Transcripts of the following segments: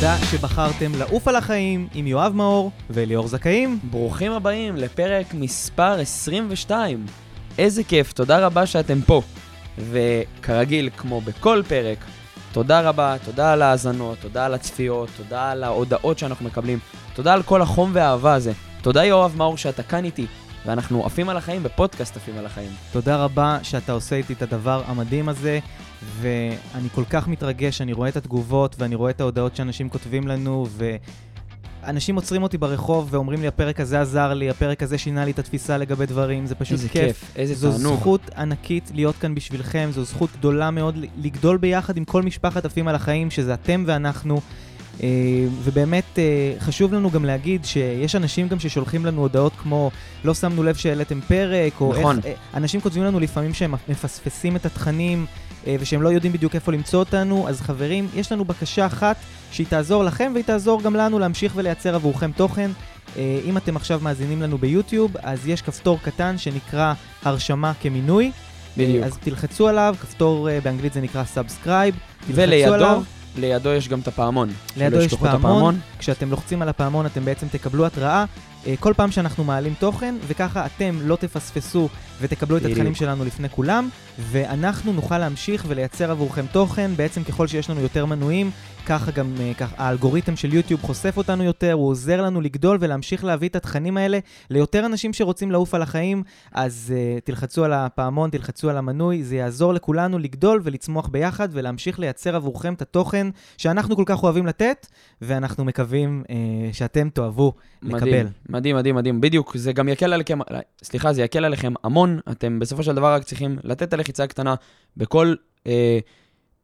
תודה שבחרתם לעוף על החיים עם יואב מאור וליאור זכאים. ברוכים הבאים לפרק מספר 22. איזה כיף, תודה רבה שאתם פה. וכרגיל, כמו בכל פרק, תודה רבה, תודה על ההאזנות, תודה על הצפיות, תודה על ההודעות שאנחנו מקבלים, תודה על כל החום והאהבה הזה. תודה יואב מאור שאתה כאן איתי, ואנחנו עפים על החיים בפודקאסט עפים על החיים. תודה רבה שאתה עושה איתי את הדבר המדהים הזה, ואני כל כך מתרגש, אני רואה את התגובות ואני רואה את ההודעות שאנשים כותבים לנו, ואנשים עוצרים אותי ברחוב ואומרים לי, הפרק הזה עזר לי, הפרק הזה שינה לי את התפיסה לגבי דברים, זה פשוט איזה כיף. כיף, איזה זו תענוג. זכות ענקית להיות כאן בשבילכם, זו זכות גדולה מאוד לגדול ביחד עם כל משפחת עפים על החיים, שזה אתם ואנחנו. אה, ובאמת אה, חשוב לנו גם להגיד שיש אנשים גם ששולחים לנו הודעות כמו לא שמנו לב שהעליתם פרק, או נכון. איך... אה, אנשים כותבים לנו לפעמים שהם מפספסים את התכנים ושהם לא יודעים בדיוק איפה למצוא אותנו, אז חברים, יש לנו בקשה אחת שהיא תעזור לכם והיא תעזור גם לנו להמשיך ולייצר עבורכם תוכן. אה, אם אתם עכשיו מאזינים לנו ביוטיוב, אז יש כפתור קטן שנקרא הרשמה כמנוי. בדיוק. אז תלחצו עליו, כפתור אה, באנגלית זה נקרא subscribe. ולידו, לידו יש גם את הפעמון. לידו יש פעמון, כשאתם לוחצים על הפעמון אתם בעצם תקבלו התראה אה, כל פעם שאנחנו מעלים תוכן, וככה אתם לא תפספסו ותקבלו את. התכנים שלנו לפני כולם, ואנחנו נוכל להמשיך ולייצר עבורכם תוכן, בעצם ככל שיש לנו יותר מנויים, ככה גם אה, ככה, האלגוריתם של יוטיוב חושף אותנו יותר, הוא עוזר לנו לגדול ולהמשיך להביא את התכנים האלה ליותר אנשים שרוצים לעוף על החיים, אז uh, תלחצו על הפעמון, תלחצו על המנוי, זה יעזור לכולנו לגדול ולצמוח ביחד ולהמשיך לייצר עבורכם את התוכן שאנחנו כל כך אוהבים לתת, ואנחנו מקווים uh, שאתם תאהבו לקבל. מדהים, מדהים, מדהים, מדהים. בדיוק, זה גם יקל עליכם, סליחה, זה יקל עליכם המון. אתם בסופו של דבר רק צריכים לתת הלחיצה הקטנה בכל אה,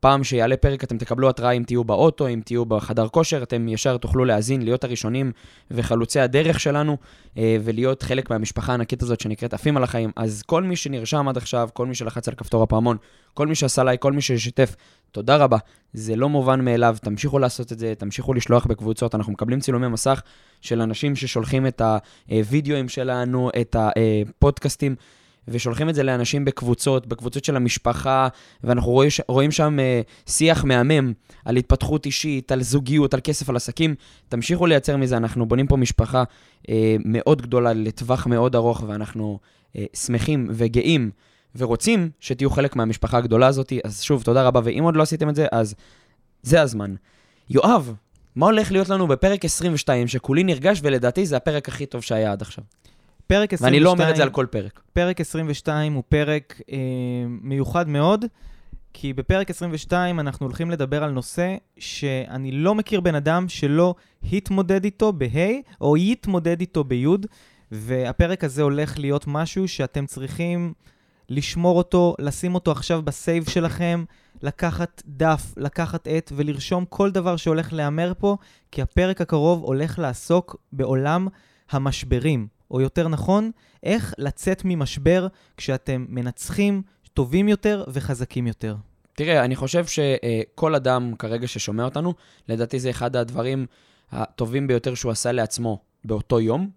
פעם שיעלה פרק, אתם תקבלו התראה אם תהיו באוטו, אם תהיו בחדר כושר, אתם ישר תוכלו להאזין, להיות הראשונים וחלוצי הדרך שלנו, אה, ולהיות חלק מהמשפחה הענקית הזאת שנקראת עפים על החיים. אז כל מי שנרשם עד עכשיו, כל מי שלחץ על כפתור הפעמון, כל מי שעשה לייק, כל מי ששיתף, תודה רבה. זה לא מובן מאליו, תמשיכו לעשות את זה, תמשיכו לשלוח בקבוצות. אנחנו מקבלים צילומי מסך של אנשים ששולחים את הווידאוים שלנו, את הפודקאסטים, ושולחים את זה לאנשים בקבוצות, בקבוצות של המשפחה, ואנחנו רואים, רואים שם אה, שיח מהמם על התפתחות אישית, על זוגיות, על כסף, על עסקים. תמשיכו לייצר מזה, אנחנו בונים פה משפחה אה, מאוד גדולה, לטווח מאוד ארוך, ואנחנו אה, שמחים וגאים ורוצים שתהיו חלק מהמשפחה הגדולה הזאת. אז שוב, תודה רבה, ואם עוד לא עשיתם את זה, אז זה הזמן. יואב, מה הולך להיות לנו בפרק 22, שכולי נרגש, ולדעתי זה הפרק הכי טוב שהיה עד עכשיו. פרק 22, ואני לא אומר את זה על כל פרק. פרק 22 הוא פרק אה, מיוחד מאוד, כי בפרק 22 אנחנו הולכים לדבר על נושא שאני לא מכיר בן אדם שלא התמודד איתו ב-ה' או יתמודד איתו בי', והפרק הזה הולך להיות משהו שאתם צריכים לשמור אותו, לשים אותו עכשיו בסייב שלכם, לקחת דף, לקחת עט ולרשום כל דבר שהולך להיאמר פה, כי הפרק הקרוב הולך לעסוק בעולם המשברים. או יותר נכון, איך לצאת ממשבר כשאתם מנצחים, טובים יותר וחזקים יותר. תראה, אני חושב שכל אדם כרגע ששומע אותנו, לדעתי זה אחד הדברים הטובים ביותר שהוא עשה לעצמו באותו יום,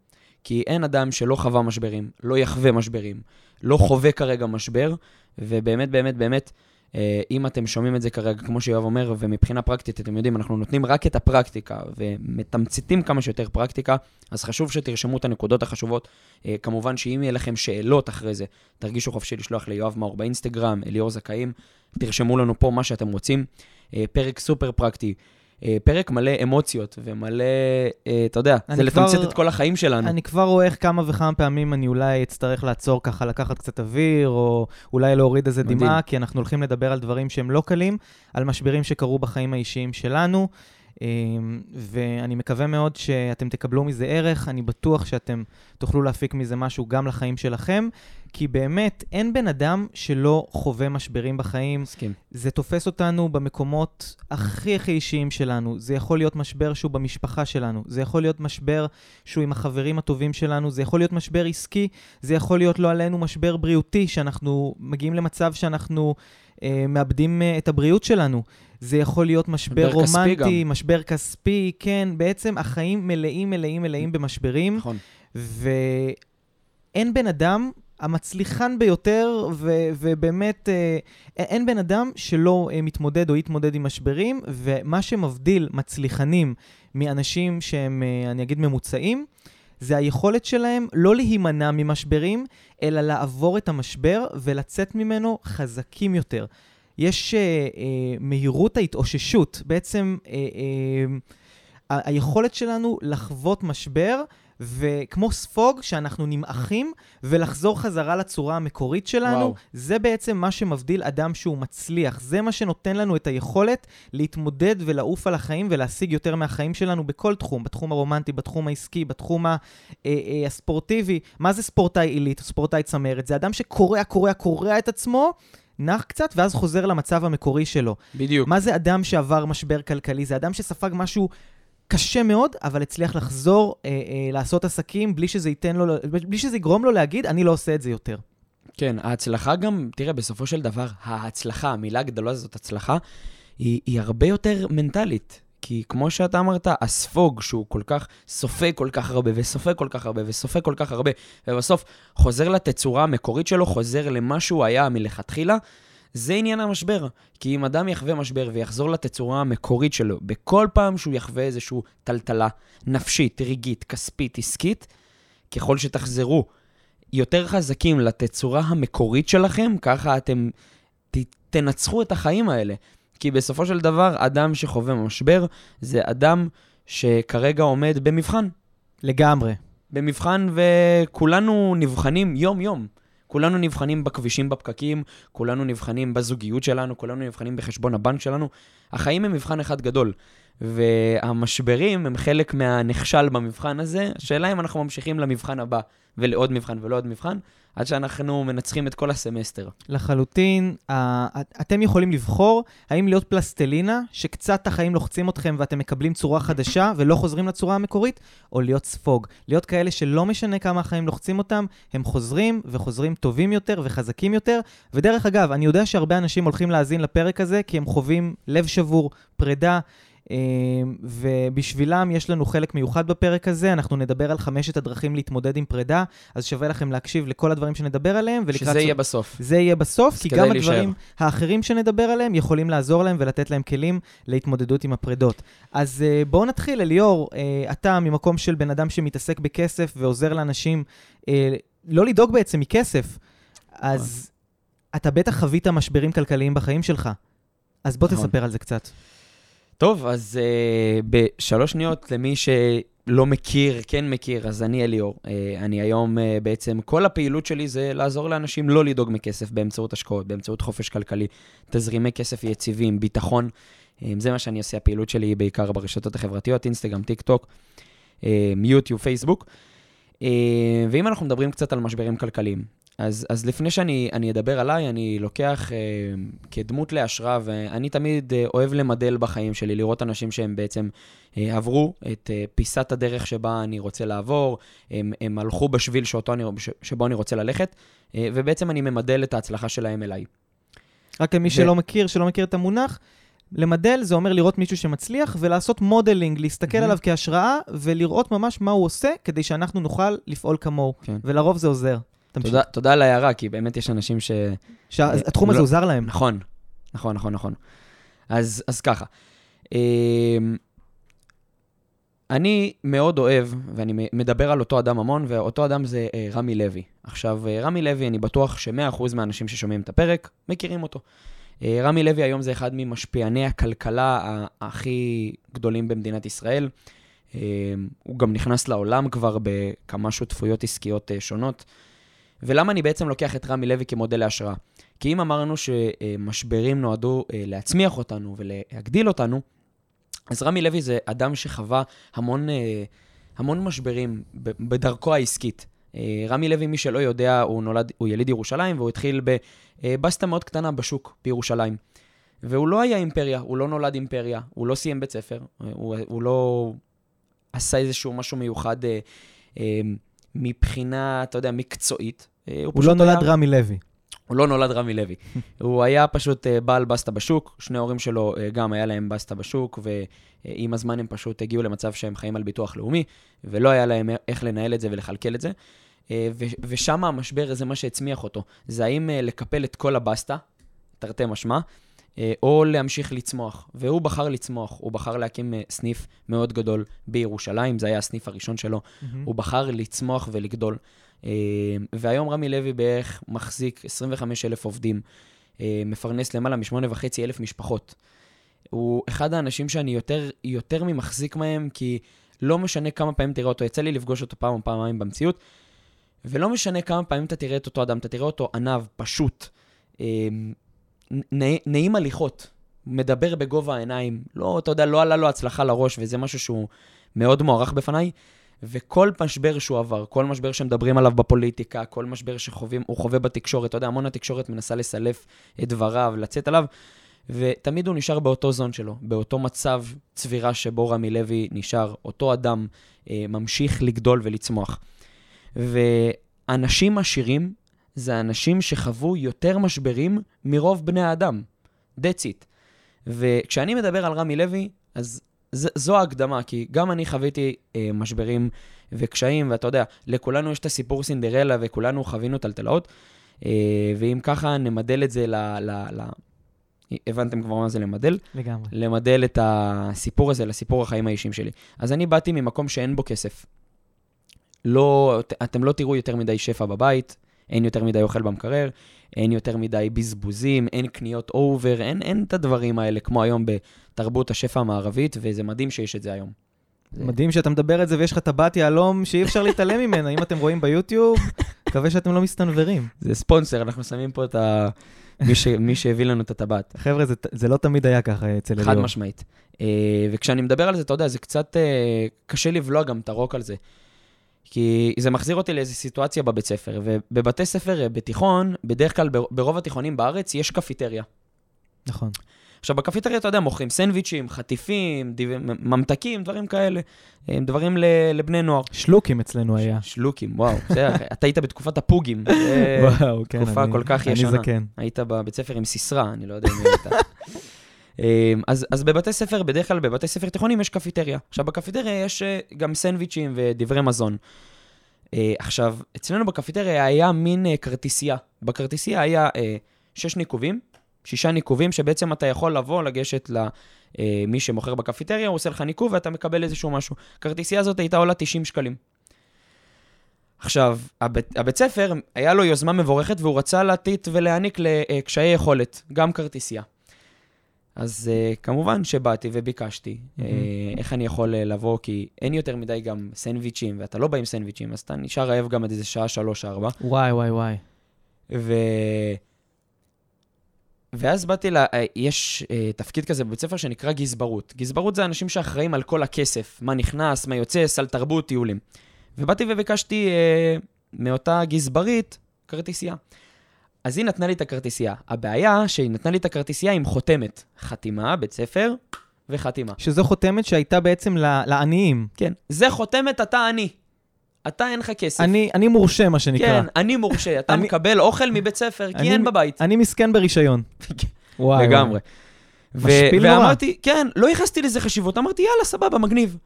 כי אין אדם שלא חווה משברים, לא יחווה משברים, לא חווה כרגע משבר, ובאמת, באמת, באמת, אם אתם שומעים את זה כרגע, כמו שיואב אומר, ומבחינה פרקטית, אתם יודעים, אנחנו נותנים רק את הפרקטיקה ומתמציתים כמה שיותר פרקטיקה, אז חשוב שתרשמו את הנקודות החשובות. אה, כמובן שאם יהיה לכם שאלות אחרי זה, תרגישו חופשי לשלוח ליואב מאור באינסטגרם, אליאור זכאים, תרשמו לנו פה מה שאתם רוצים. אה, פרק סופר פרקטי. פרק מלא אמוציות ומלא, אתה יודע, זה לתמצת כבר, את כל החיים שלנו. אני כבר רואה איך כמה וכמה פעמים אני אולי אצטרך לעצור ככה, לקחת קצת אוויר, או אולי להוריד איזה מדהים. דמעה, כי אנחנו הולכים לדבר על דברים שהם לא קלים, על משברים שקרו בחיים האישיים שלנו. ואני מקווה מאוד שאתם תקבלו מזה ערך, אני בטוח שאתם תוכלו להפיק מזה משהו גם לחיים שלכם, כי באמת אין בן אדם שלא חווה משברים בחיים. מסכים. זה תופס אותנו במקומות הכי הכי אישיים שלנו. זה יכול להיות משבר שהוא במשפחה שלנו, זה יכול להיות משבר שהוא עם החברים הטובים שלנו, זה יכול להיות משבר עסקי, זה יכול להיות לא עלינו משבר בריאותי, שאנחנו מגיעים למצב שאנחנו אה, מאבדים אה, את הבריאות שלנו. זה יכול להיות משבר רומנטי, משבר כספי, כן, בעצם החיים מלאים, מלאים, מלאים במשברים. נכון. ואין בן אדם, המצליחן ביותר, ו- ובאמת אה, אין בן אדם שלא אה, מתמודד או יתמודד עם משברים, ומה שמבדיל מצליחנים מאנשים שהם, אה, אני אגיד, ממוצעים, זה היכולת שלהם לא להימנע ממשברים, אלא לעבור את המשבר ולצאת ממנו חזקים יותר. יש אה, אה, מהירות ההתאוששות, בעצם אה, היכולת שלנו לחוות משבר וכמו ספוג שאנחנו נמעכים ולחזור חזרה לצורה המקורית שלנו, וואו. זה בעצם מה שמבדיל אדם שהוא מצליח. זה מה שנותן לנו את היכולת להתמודד ולעוף על החיים ולהשיג יותר מהחיים שלנו בכל תחום, בתחום הרומנטי, בתחום העסקי, בתחום ה, אה, אה, הספורטיבי. מה זה ספורטאי עילית, ספורטאי צמרת? זה אדם שקורע, קורע, קורע את עצמו. נח קצת, ואז חוזר למצב המקורי שלו. בדיוק. מה זה אדם שעבר משבר כלכלי? זה אדם שספג משהו קשה מאוד, אבל הצליח לחזור אה, אה, לעשות עסקים בלי שזה ייתן לו, בלי שזה יגרום לו להגיד, אני לא עושה את זה יותר. כן, ההצלחה גם, תראה, בסופו של דבר, ההצלחה, המילה הגדולה הזאת, הצלחה, היא, היא הרבה יותר מנטלית. כי כמו שאתה אמרת, הספוג שהוא כל כך סופג כל כך הרבה, וסופג כל כך הרבה, וסופג כל כך הרבה, ובסוף חוזר לתצורה המקורית שלו, חוזר למה שהוא היה מלכתחילה, זה עניין המשבר. כי אם אדם יחווה משבר ויחזור לתצורה המקורית שלו, בכל פעם שהוא יחווה איזושהי טלטלה נפשית, רגעית, כספית, עסקית, ככל שתחזרו יותר חזקים לתצורה המקורית שלכם, ככה אתם ת, תנצחו את החיים האלה. כי בסופו של דבר, אדם שחווה משבר זה אדם שכרגע עומד במבחן. לגמרי. במבחן, וכולנו נבחנים יום-יום. כולנו נבחנים בכבישים בפקקים, כולנו נבחנים בזוגיות שלנו, כולנו נבחנים בחשבון הבנק שלנו. החיים הם מבחן אחד גדול, והמשברים הם חלק מהנכשל במבחן הזה. השאלה אם אנחנו ממשיכים למבחן הבא, ולעוד מבחן ולעוד מבחן, עד שאנחנו מנצחים את כל הסמסטר. לחלוטין, אתם יכולים לבחור האם להיות פלסטלינה, שקצת החיים לוחצים אתכם ואתם מקבלים צורה חדשה ולא חוזרים לצורה המקורית, או להיות ספוג. להיות כאלה שלא משנה כמה החיים לוחצים אותם, הם חוזרים וחוזרים טובים יותר וחזקים יותר. ודרך אגב, אני יודע שהרבה אנשים הולכים להאזין לפרק הזה כי הם חווים לב שבור, פרידה. אמ, ובשבילם יש לנו חלק מיוחד בפרק הזה, אנחנו נדבר על חמשת הדרכים להתמודד עם פרידה, אז שווה לכם להקשיב לכל הדברים שנדבר עליהם. שזה יהיה בסוף. זה יהיה בסוף, כי גם להישאר. הדברים האחרים שנדבר עליהם יכולים לעזור להם ולתת להם כלים להתמודדות עם הפרידות. אז אה, בואו נתחיל, אליאור, אה, אתה ממקום של בן אדם שמתעסק בכסף ועוזר לאנשים אה, לא לדאוג בעצם מכסף, אז אתה בטח חווית משברים כלכליים בחיים שלך. אז בוא נכון. תספר על זה קצת. טוב, אז uh, בשלוש שניות, למי שלא מכיר, כן מכיר, אז אני אליאור. Uh, אני היום uh, בעצם, כל הפעילות שלי זה לעזור לאנשים לא לדאוג מכסף באמצעות השקעות, באמצעות חופש כלכלי, תזרימי כסף יציבים, ביטחון. Um, זה מה שאני עושה, הפעילות שלי בעיקר ברשתות החברתיות, אינסטגרם, טיק טוק, יוטיוב, פייסבוק. ואם אנחנו מדברים קצת על משברים כלכליים, אז, אז לפני שאני אדבר עליי, אני לוקח אה, כדמות להשראה, ואני תמיד אה, אוהב למדל בחיים שלי, לראות אנשים שהם בעצם אה, עברו את אה, פיסת הדרך שבה אני רוצה לעבור, הם, הם הלכו בשביל שאותו אני, שבו אני רוצה ללכת, אה, ובעצם אני ממדל את ההצלחה שלהם אליי. רק למי ו... שלא מכיר, שלא מכיר את המונח, למדל זה אומר לראות מישהו שמצליח ולעשות modeling, להסתכל mm-hmm. עליו כהשראה ולראות ממש מה הוא עושה כדי שאנחנו נוכל לפעול כמוהו. כן. ולרוב זה עוזר. תודה, תודה על ההערה, כי באמת יש אנשים ש... שהתחום הזה לא... עוזר להם. נכון, נכון, נכון, נכון. אז, אז ככה, אמ, אני מאוד אוהב, ואני מדבר על אותו אדם המון, ואותו אדם זה אה, רמי לוי. עכשיו, אה, רמי לוי, אני בטוח ש-100% מהאנשים ששומעים את הפרק מכירים אותו. אה, רמי לוי היום זה אחד ממשפיעני הכלכלה הכי גדולים במדינת ישראל. הוא גם נכנס לעולם כבר בכמה שותפויות עסקיות שונות. ולמה אני בעצם לוקח את רמי לוי כמודל להשראה? כי אם אמרנו שמשברים נועדו אה, להצמיח אותנו ולהגדיל אותנו, אז רמי לוי זה אדם שחווה המון, אה, המון משברים בדרכו העסקית. אה, רמי לוי, מי שלא יודע, הוא נולד, הוא יליד ירושלים, והוא התחיל בבסטה מאוד קטנה בשוק בירושלים. והוא לא היה אימפריה, הוא לא נולד אימפריה, הוא לא סיים בית ספר, הוא, הוא לא עשה איזשהו משהו מיוחד מבחינה, אתה יודע, מקצועית. אה, הוא, הוא לא נולד היה... רמי לוי. הוא לא נולד רמי לוי. הוא היה פשוט אה, בעל בסטה בשוק, שני ההורים שלו אה, גם היה להם בסטה בשוק, ועם הזמן הם פשוט הגיעו למצב שהם חיים על ביטוח לאומי, ולא היה להם איך לנהל את זה ולכלכל את זה. ושם המשבר זה מה שהצמיח אותו. זה האם לקפל את כל הבסטה, תרתי משמע, או להמשיך לצמוח. והוא בחר לצמוח, הוא בחר להקים אה, סניף מאוד גדול בירושלים, זה היה הסניף הראשון שלו. מהמם. הוא בחר לצמוח ולגדול. אה, והיום רמי לוי בערך מחזיק 25 אלף עובדים, אה, מפרנס למעלה מ-8.5 אלף משפחות. הוא אחד האנשים שאני יותר, יותר ממחזיק מהם, כי לא משנה כמה פעמים תראה אותו, יצא לי לפגוש אותו פעם או פעמיים במציאות, ולא משנה כמה פעמים אתה תראה את אותו אדם, אתה תראה אותו עניו, פשוט, אה, נעים הליכות, מדבר בגובה העיניים, לא, אתה יודע, לא עלה לו הצלחה לראש, וזה משהו שהוא מאוד מוערך בפניי. וכל משבר שהוא עבר, כל משבר שמדברים עליו בפוליטיקה, כל משבר שהוא חווה בתקשורת, אתה יודע, המון התקשורת מנסה לסלף את דבריו, לצאת עליו, ותמיד הוא נשאר באותו זון שלו, באותו מצב צבירה שבו רמי לוי נשאר, אותו אדם אה, ממשיך לגדול ולצמוח. ואנשים עשירים זה אנשים שחוו יותר משברים מרוב בני האדם. That's it. וכשאני מדבר על רמי לוי, אז ז, זו ההקדמה, כי גם אני חוויתי אה, משברים וקשיים, ואתה יודע, לכולנו יש את הסיפור סינדרלה וכולנו חווינו טלטלות, אה, ואם ככה נמדל את זה ל... ל, ל הבנתם כבר מה זה למדל? לגמרי. למדל את הסיפור הזה לסיפור החיים האישיים שלי. אז אני באתי ממקום שאין בו כסף. לא, אתם לא תראו יותר מדי שפע בבית, אין יותר מדי אוכל במקרר, אין יותר מדי בזבוזים, אין קניות אובר, אין, אין את הדברים האלה כמו היום בתרבות השפע המערבית, וזה מדהים שיש את זה היום. זה- מדהים שאתה מדבר את זה ויש לך טבעת יהלום שאי אפשר להתעלם ממנה. אם אתם רואים ביוטיוב, מקווה שאתם לא מסתנוורים. זה ספונסר, אנחנו שמים פה את ה... מי, ש... מי שהביא לנו את הטבעת. חבר'ה, זה, זה לא תמיד היה ככה אצל אליאור. חד משמעית. Uh, וכשאני מדבר על זה, אתה יודע, זה קצת uh, קשה לבלוע גם את הרוק על זה. כי זה מחזיר אותי לאיזו סיטואציה בבית ספר, ובבתי ספר uh, בתיכון, בדרך כלל בר- ברוב התיכונים בארץ יש קפיטריה. נכון. עכשיו, בקפיטריה, אתה יודע, מוכרים סנדוויצ'ים, חטיפים, דיו... ממתקים, דברים כאלה, אה, דברים ל... לבני נוער. שלוקים אצלנו היה. ש- שלוקים, וואו, זה, אתה היית בתקופת הפוגים. וואו, כן, תקופה אני- כל כך אני ישנה. זקן. היית בבית ספר עם סיסרא, אני לא יודע מי היית. אמ, אז, אז בבתי ספר, בדרך כלל בבתי ספר תיכונים יש קפיטריה. עכשיו, בקפיטריה יש אה, גם סנדוויצ'ים ודברי מזון. אה, עכשיו, אצלנו בקפיטריה היה מין אה, כרטיסייה. בכרטיסייה היה שש ניקובים, שישה ניקובים, שבעצם אתה יכול לבוא, לגשת למי שמוכר בקפיטריה, הוא עושה לך ניקוב ואתה מקבל איזשהו משהו. הכרטיסייה הזאת הייתה עולה 90 שקלים. עכשיו, הבית, הבית ספר, היה לו יוזמה מבורכת והוא רצה להטיט ולהעניק לקשיי יכולת, גם כרטיסייה. אז uh, כמובן שבאתי וביקשתי mm-hmm. uh, איך אני יכול uh, לבוא, כי אין יותר מדי גם סנדוויצ'ים, ואתה לא בא עם סנדוויצ'ים, אז אתה נשאר רעב גם עד איזה שעה, שלוש, ארבע. וואי, וואי, וואי. ו... ואז באתי ל... אה, יש uh, תפקיד כזה בבית ספר שנקרא גזברות. גזברות זה אנשים שאחראים על כל הכסף, מה נכנס, מה יוצא, סל תרבות, טיולים. ובאתי וביקשתי uh, מאותה גזברית כרטיסייה. אז היא נתנה לי את הכרטיסייה. הבעיה שהיא נתנה לי את הכרטיסייה עם חותמת. חתימה, בית ספר וחתימה. שזו חותמת שהייתה בעצם לעניים. כן. זה חותמת, אתה עני. אתה אין לך כסף. אני, אני מורשה, מה שנקרא. כן, אני מורשה. אתה אני- מקבל אוכל מבית ספר, כי אני- אין בבית. אני מסכן ברישיון. וואי, לגמרי. ו- משפיל נורא. ואמרתי, כן, לא ייחסתי לזה חשיבות, אמרתי, יאללה, סבבה, מגניב.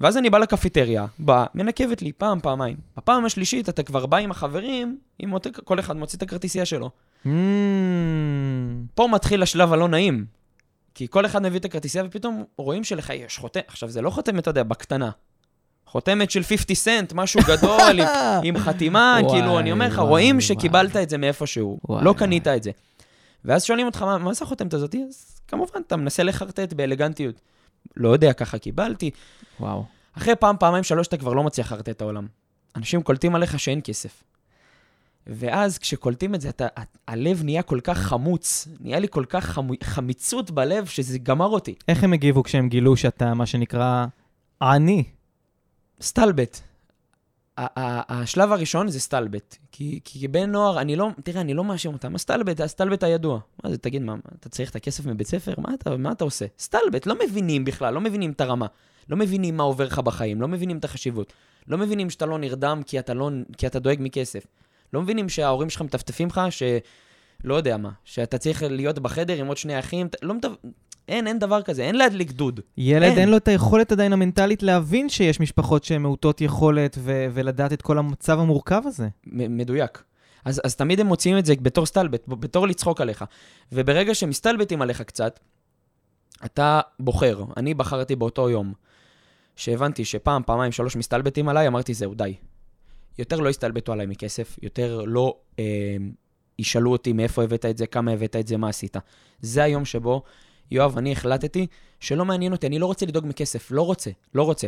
ואז אני בא לקפיטריה, בא, מנקבת לי פעם, פעמיים. בפעם השלישית אתה כבר בא עם החברים, עם אותו, כל אחד מוציא את הכרטיסייה שלו. Mm, פה מתחיל השלב הלא נעים. כי כל אחד מביא את הכרטיסייה ופתאום רואים שלך יש חותמת, עכשיו זה לא חותמת, אתה יודע, בקטנה. חותמת של 50 סנט, משהו גדול, עם, עם חתימה, וואי, כאילו, אני אומר לך, וואי, רואים וואי. שקיבלת את זה מאיפשהו, וואי, לא וואי. קנית את זה. ואז שואלים אותך, מה, מה זה החותמת הזאת? אז כמובן, אתה מנסה לחרטט באלגנטיות. לא יודע, ככה קיבלתי. וואו. אחרי פעם, פעמיים, שלוש, אתה כבר לא מצליח לחרטט את העולם. אנשים קולטים עליך שאין כסף. ואז כשקולטים את זה, אתה, הלב נהיה כל כך חמוץ, נהיה לי כל כך חמו, חמיצות בלב, שזה גמר אותי. איך הם הגיבו כשהם גילו שאתה, מה שנקרא, עני? סטלבט. השלב הראשון זה סטלבט. כי, כי כבן נוער, אני לא, תראה, אני לא מאשים אותם. הסטלבט, הסטלבט הידוע. מה זה, תגיד, מה, אתה צריך את הכסף מבית ספר? מה אתה, מה אתה עושה? סטלבט, לא מבינים בכלל, לא מבינים את הרמה. לא מבינים מה עובר לך בחיים, לא מבינים את החשיבות. לא מבינים שאתה לא נרדם כי אתה, לא, כי אתה דואג מכסף. לא מבינים שההורים שלך מטפטפים לך, ש... לא יודע מה, שאתה צריך להיות בחדר עם עוד שני אחים, לא מטפ... אין, אין דבר כזה, אין להדליק דוד. ילד אין. אין לו את היכולת עדיין המנטלית להבין שיש משפחות שהן מעוטות יכולת ו- ולדעת את כל המצב המורכב הזה. מ- מדויק. אז, אז תמיד הם מוציאים את זה בתור סטלבט, בתור לצחוק עליך. וברגע שמסתלבטים עליך קצת, אתה בוחר. אני בחרתי באותו יום, שהבנתי שפעם, פעמיים, שלוש מסתלבטים עליי, אמרתי, זהו, די. יותר לא יסתלבטו עליי מכסף, יותר לא אה, ישאלו אותי מאיפה הבאת את זה, כמה הבאת את זה, מה עשית. זה היום שבו, יואב, אני החלטתי שלא מעניין אותי, אני לא רוצה לדאוג מכסף, לא רוצה, לא רוצה.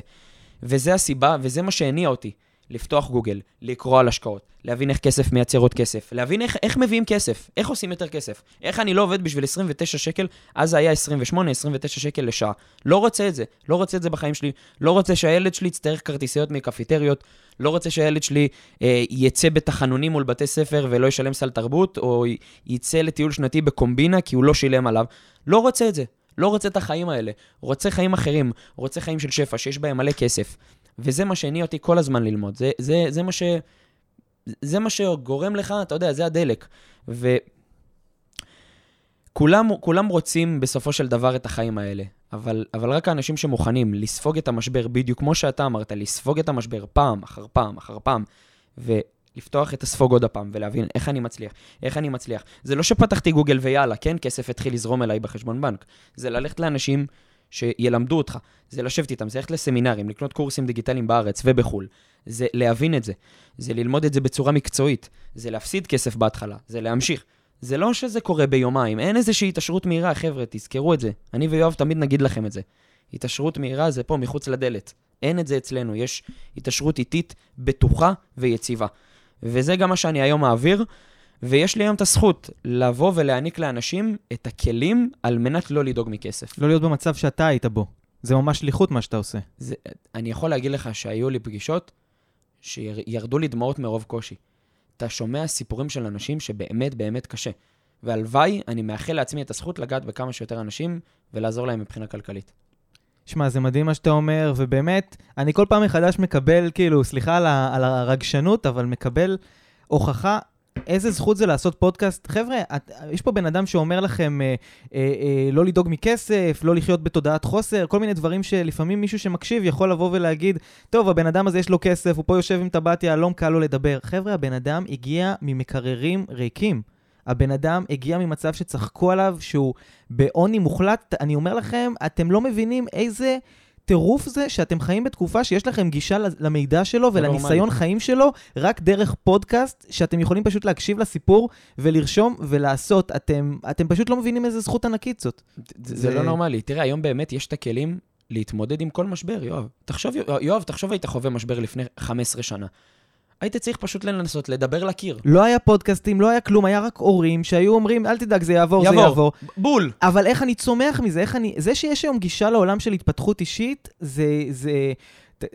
וזה הסיבה, וזה מה שהניע אותי. לפתוח גוגל, לקרוא על השקעות, להבין איך כסף מייצר עוד כסף, להבין איך, איך מביאים כסף, איך עושים יותר כסף, איך אני לא עובד בשביל 29 שקל, אז זה היה 28, 29 שקל לשעה. לא רוצה את זה, לא רוצה את זה בחיים שלי, לא רוצה שהילד שלי יצטרך כרטיסיות מקפיטריות, לא רוצה שהילד שלי אה, יצא בתחנונים מול בתי ספר ולא ישלם סל תרבות, או יצא לטיול שנתי בקומבינה כי הוא לא שילם עליו. לא רוצה את זה. לא רוצה את החיים האלה. רוצה חיים אחרים. רוצה חיים של שפע, שיש בהם מלא כסף. וזה מה שהניע אותי כל הזמן ללמוד. זה, זה, זה מה ש... זה מה שגורם לך, אתה יודע, זה הדלק. וכולם כולם רוצים בסופו של דבר את החיים האלה, אבל, אבל רק האנשים שמוכנים לספוג את המשבר, בדיוק כמו שאתה אמרת, לספוג את המשבר פעם אחר פעם אחר פעם, ולפתוח את הספוג עוד הפעם, ולהבין איך אני מצליח, איך אני מצליח. זה לא שפתחתי גוגל ויאללה, כן, כסף התחיל לזרום אליי בחשבון בנק. זה ללכת לאנשים שילמדו אותך, זה לשבת איתם, זה ללכת לסמינרים, לקנות קורסים דיגיטליים בארץ ובחו"ל. זה להבין את זה, זה ללמוד את זה בצורה מקצועית, זה להפסיד כסף בהתחלה, זה להמשיך. זה לא שזה קורה ביומיים, אין איזושהי התעשרות מהירה, חבר'ה, תזכרו את זה. אני ויואב תמיד נגיד לכם את זה. התעשרות מהירה זה פה, מחוץ לדלת. אין את זה אצלנו, יש התעשרות איטית, בטוחה ויציבה. וזה גם מה שאני היום מעביר, ויש לי היום את הזכות לבוא ולהעניק לאנשים את הכלים על מנת לא לדאוג מכסף. לא להיות במצב שאתה היית בו. זה ממש שליחות מה שאתה עושה. זה, אני יכול להגיד לך שהיו לי פגישות שירדו לי דמעות מרוב קושי. אתה שומע סיפורים של אנשים שבאמת באמת קשה. והלוואי, אני מאחל לעצמי את הזכות לגעת בכמה שיותר אנשים ולעזור להם מבחינה כלכלית. שמע, זה מדהים מה שאתה אומר, ובאמת, אני כל פעם מחדש מקבל, כאילו, סליחה על, ה- על הרגשנות, אבל מקבל הוכחה איזה זכות זה לעשות פודקאסט. חבר'ה, את, יש פה בן אדם שאומר לכם אה, אה, אה, לא לדאוג מכסף, לא לחיות בתודעת חוסר, כל מיני דברים שלפעמים מישהו שמקשיב יכול לבוא ולהגיד, טוב, הבן אדם הזה יש לו כסף, הוא פה יושב עם טבעת יהלום, קל לו לדבר. חבר'ה, הבן אדם הגיע ממקררים ריקים. הבן אדם הגיע ממצב שצחקו עליו, שהוא בעוני מוחלט. אני אומר לכם, אתם לא מבינים איזה טירוף זה שאתם חיים בתקופה שיש לכם גישה למידע שלו זה ולניסיון. חיים שלו, רק דרך פודקאסט, שאתם יכולים פשוט להקשיב לסיפור ולרשום ולעשות. אתם, אתם פשוט לא מבינים איזה זכות ענקית זאת. זה, זה- זה לא נורמלי. תראה, היום באמת יש את הכלים להתמודד עם כל משבר, יואב. תחשוב, יואב, תחשוב היית חווה משבר לפני 15 שנה. היית צריך פשוט לנסות לדבר לקיר. לא היה פודקאסטים, לא היה כלום, היה רק הורים שהיו אומרים, אל תדאג, זה יעבור, זה יעבור. בול. אבל איך אני צומח מזה? איך אני... זה שיש היום גישה לעולם של התפתחות אישית, זה... זה...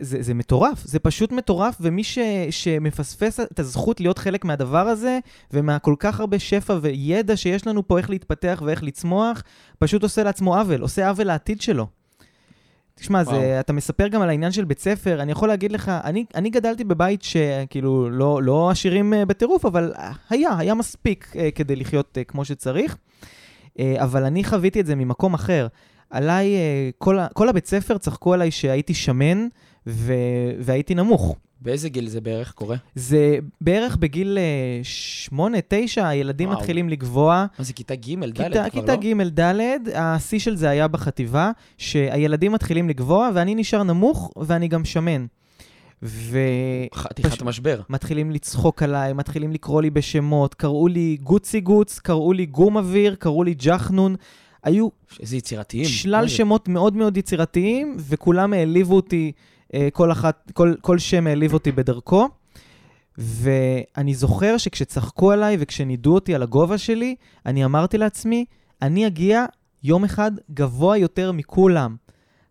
זה, זה מטורף, זה פשוט מטורף, ומי ש, שמפספס את הזכות להיות חלק מהדבר הזה, ומהכל כך הרבה שפע וידע שיש לנו פה איך להתפתח ואיך לצמוח, פשוט עושה לעצמו עוול, עושה עוול לעתיד שלו. תשמע, זה. אתה מספר גם על העניין של בית ספר, אני יכול להגיד לך, אני, אני גדלתי בבית שכאילו לא, לא עשירים אה, בטירוף, אבל היה, היה מספיק אה, כדי לחיות אה, כמו שצריך. אה, אבל אני חוויתי את זה ממקום אחר. עליי, אה, כל, כל הבית ספר צחקו עליי שהייתי שמן ו, והייתי נמוך. באיזה גיל זה בערך קורה? זה בערך בגיל אה, שמונה, תשע, הילדים וואו. מתחילים לגבוה. מה זה, כיתה ג', ד' כיתה, כבר כיתה לא? ג', ד', השיא של זה היה בחטיבה, שהילדים מתחילים לגבוה ואני נשאר נמוך ואני גם שמן. חתיכת פשוט- משבר. ומתחילים לצחוק עליי, מתחילים לקרוא לי בשמות, קראו לי גוצי גוץ, קראו לי גום אוויר, קראו לי ג'חנון. היו איזה יצירתיים. שלל? שמות מאוד מאוד יצירתיים, וכולם העליבו אותי, אה, כל אחת, כל, כל שם העליב אותי בדרכו. ואני זוכר שכשצחקו עליי וכשנידו אותי על הגובה שלי, אני אמרתי לעצמי, אני אגיע יום אחד גבוה יותר מכולם.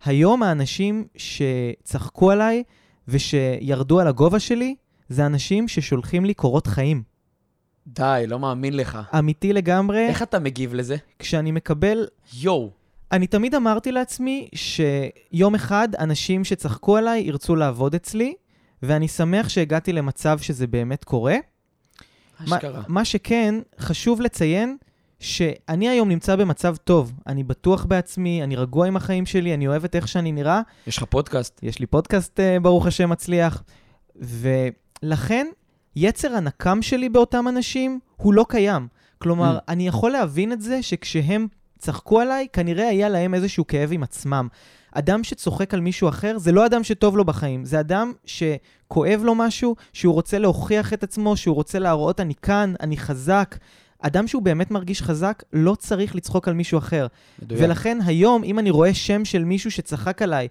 היום האנשים שצחקו עליי ושירדו על הגובה שלי, זה אנשים ששולחים לי קורות חיים. די, לא מאמין לך. אמיתי לגמרי, איך אתה מגיב לזה? כשאני מקבל יואו. אני תמיד אמרתי לעצמי שיום אחד אנשים שצחקו עליי ירצו לעבוד אצלי, ואני שמח שהגעתי למצב שזה באמת קורה. אשכרה. מה שכן, חשוב לציין שאני היום נמצא במצב טוב. אני בטוח בעצמי, אני רגוע עם החיים שלי, אני אוהב את איך שאני נראה. יש לך פודקאסט? יש לי פודקאסט, אה, ברוך השם, מצליח. ולכן, יצר הנקם שלי באותם אנשים הוא לא קיים. כלומר, Mm. אני יכול להבין את זה שכשהם צחקו עליי, כנראה היה להם איזשהו כאב עם עצמם. אדם שצוחק על מישהו אחר זה לא אדם שטוב לו בחיים, זה אדם שכואב לו משהו, שהוא רוצה להוכיח את עצמו, שהוא רוצה להראות אני כאן, אני חזק. אדם שהוא באמת מרגיש חזק, לא צריך לצחוק על מישהו אחר. מדויק. ולכן היום, אם אני רואה שם של מישהו שצחק עליי,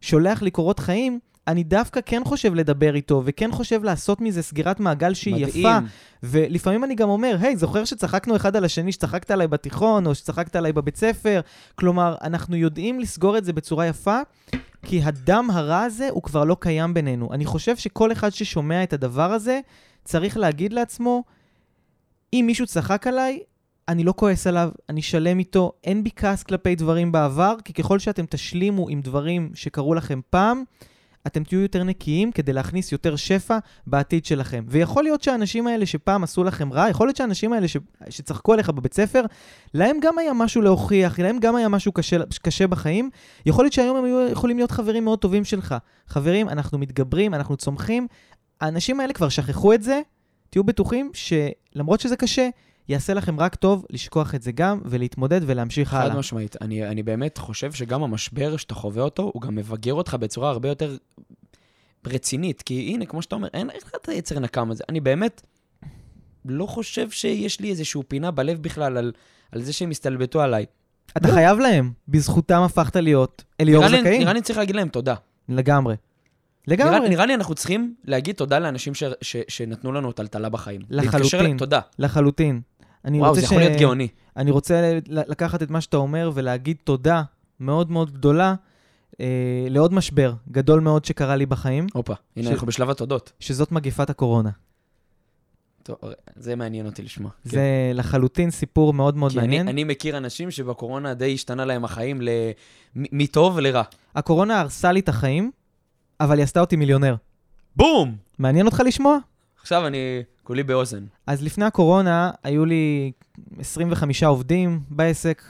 שולח לי קורות חיים, אני דווקא כן חושב לדבר איתו, וכן חושב לעשות מזה סגירת מעגל שהיא מדהים. יפה. ולפעמים אני גם אומר, היי, זוכר שצחקנו אחד על השני, שצחקת עליי בתיכון, או שצחקת עליי בבית ספר? כלומר, אנחנו יודעים לסגור את זה בצורה יפה, כי הדם הרע הזה הוא כבר לא קיים בינינו. אני חושב שכל אחד ששומע את הדבר הזה, צריך להגיד לעצמו, אם מישהו צחק עליי, אני לא כועס עליו, אני שלם איתו, אין בי כעס כלפי דברים בעבר, כי ככל שאתם תשלימו עם דברים שקרו לכם פעם, אתם תהיו יותר נקיים כדי להכניס יותר שפע בעתיד שלכם. ויכול להיות שהאנשים האלה שפעם עשו לכם רע, יכול להיות שהאנשים האלה ש... שצחקו עליך בבית ספר, להם גם היה משהו להוכיח, להם גם היה משהו קשה, קשה בחיים. יכול להיות שהיום הם היו יכולים להיות חברים מאוד טובים שלך. חברים, אנחנו מתגברים, אנחנו צומחים. האנשים האלה כבר שכחו את זה, תהיו בטוחים שלמרות שזה קשה, יעשה לכם רק טוב לשכוח את זה גם, ולהתמודד ולהמשיך חד הלאה. משמעית. אני, אני באמת חושב שגם המשבר שאתה חווה אותו, הוא גם מבגר אותך בצורה הרבה יותר רצינית. כי הנה, כמו שאתה אומר, אין לך את היצר נקם הזה. אני באמת לא חושב שיש לי איזושהי פינה בלב בכלל על, על זה שהם הסתלבטו עליי. אתה לא. חייב להם, בזכותם הפכת להיות אליאור נראה לי, זכאים. נראה לי צריך להגיד להם תודה. לגמרי. נראה, לגמרי. נראה לי אנחנו צריכים להגיד תודה לאנשים ש, ש, שנתנו לנו טלטלה בחיים. להתקשר לחלוטין. אליהם, תודה. לחלוטין. אני וואו, רוצה זה יכול להיות גאוני. אני רוצה לקחת את מה שאתה אומר ולהגיד תודה מאוד מאוד גדולה אה, לעוד משבר גדול מאוד שקרה לי בחיים, הופה, הנה ש- אנחנו בשלב התודות. שזאת מגיפת הקורונה. טוב, זה מעניין אותי לשמוע. כן. זה לחלוטין סיפור מאוד מאוד כי אני, מעניין. אני מכיר אנשים שבקורונה די השתנה להם החיים ל... מטוב לרע. הקורונה הרסה לי את החיים, אבל היא עשתה אותי מיליונר. בום! מעניין אותך לשמוע? עכשיו אני כולי באוזן. אז לפני הקורונה היו לי 25 עובדים בעסק,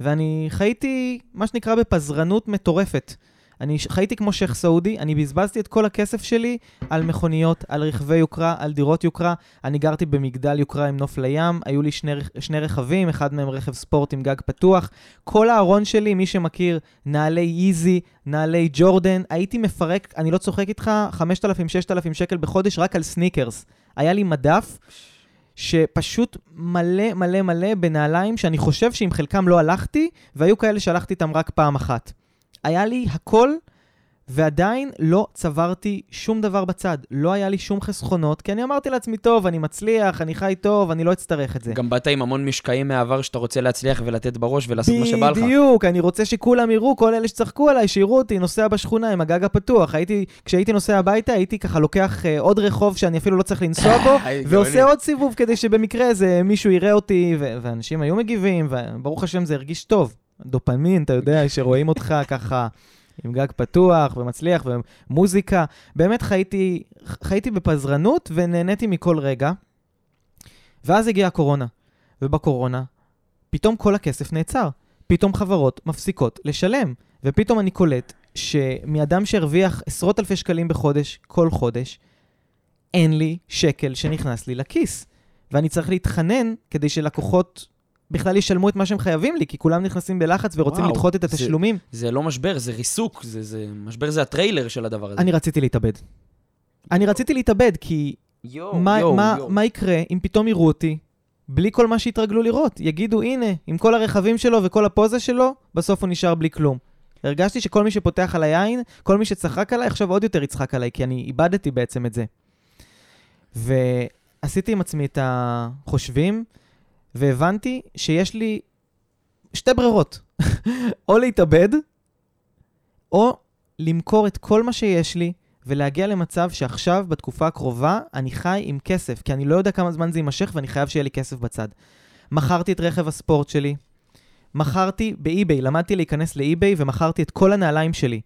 ואני חייתי, מה שנקרא, בפזרנות מטורפת. אני חייתי כמו שייח' סעודי, אני בזבזתי את כל הכסף שלי על מכוניות, על רכבי יוקרה, על דירות יוקרה. אני גרתי במגדל יוקרה עם נוף לים, היו לי שני, שני רכבים, אחד מהם רכב ספורט עם גג פתוח. כל הארון שלי, מי שמכיר, נעלי איזי, נעלי ג'ורדן, הייתי מפרק, אני לא צוחק איתך, 5,000-6,000 שקל בחודש רק על סניקרס. היה לי מדף שפשוט מלא מלא מלא בנעליים שאני חושב שעם חלקם לא הלכתי, והיו כאלה שהלכתי איתם רק פעם אחת. היה לי הכל, ועדיין לא צברתי שום דבר בצד. לא היה לי שום חסכונות, כי אני אמרתי לעצמי, טוב, אני מצליח, אני חי טוב, אני לא אצטרך את זה. גם באת עם המון משקעים מהעבר שאתה רוצה להצליח ולתת בראש ולעשות מה שבא לך. בדיוק, אני רוצה שכולם יראו, כל אלה שצחקו עליי, שיראו אותי נוסע בשכונה עם הגג הפתוח. הייתי, כשהייתי נוסע הביתה, הייתי ככה לוקח אה, עוד רחוב שאני אפילו לא צריך לנסוע בו, ועושה. עוד סיבוב כדי שבמקרה איזה מישהו יראה אותי, ו- ואנשים היו מגיבים, וברוך השם זה הרגיש טוב. דופמין, אתה יודע, שרואים אותך ככה עם גג פתוח ומצליח ומוזיקה. באמת חייתי, חייתי בפזרנות ונהניתי מכל רגע. ואז הגיעה הקורונה, ובקורונה פתאום כל הכסף נעצר. פתאום חברות מפסיקות לשלם, ופתאום אני קולט שמאדם שהרוויח עשרות אלפי שקלים בחודש, כל חודש, אין לי שקל שנכנס לי לכיס. ואני צריך להתחנן כדי שלקוחות בכלל ישלמו את מה שהם חייבים לי, כי כולם נכנסים בלחץ ורוצים וואו, לדחות את זה- התשלומים. זה לא משבר, זה ריסוק, זה, זה... משבר זה הטריילר של הדבר הזה. אני רציתי להתאבד. אני רציתי להתאבד, כי יואו, מה, יואו, מה, יואו. מה יקרה אם פתאום יראו אותי בלי כל מה שהתרגלו לראות? יגידו, הנה, עם כל הרכבים שלו וכל הפוזה שלו, בסוף הוא נשאר בלי כלום. הרגשתי שכל מי שפותח על היין, כל מי שצחק עליי, עכשיו עוד יותר יצחק עליי, כי אני איבדתי בעצם את זה. ועשיתי עם עצמי את החושבים, והבנתי שיש לי שתי ברירות. או להתאבד, או למכור את כל מה שיש לי, ולהגיע למצב שעכשיו, בתקופה הקרובה, אני חי עם כסף, כי אני לא יודע כמה זמן זה יימשך ואני חייב שיהיה לי כסף בצד. מכרתי את רכב הספורט שלי, מכרתי באי-ביי, למדתי להיכנס לאי-ביי ומכרתי את כל הנעליים שלי.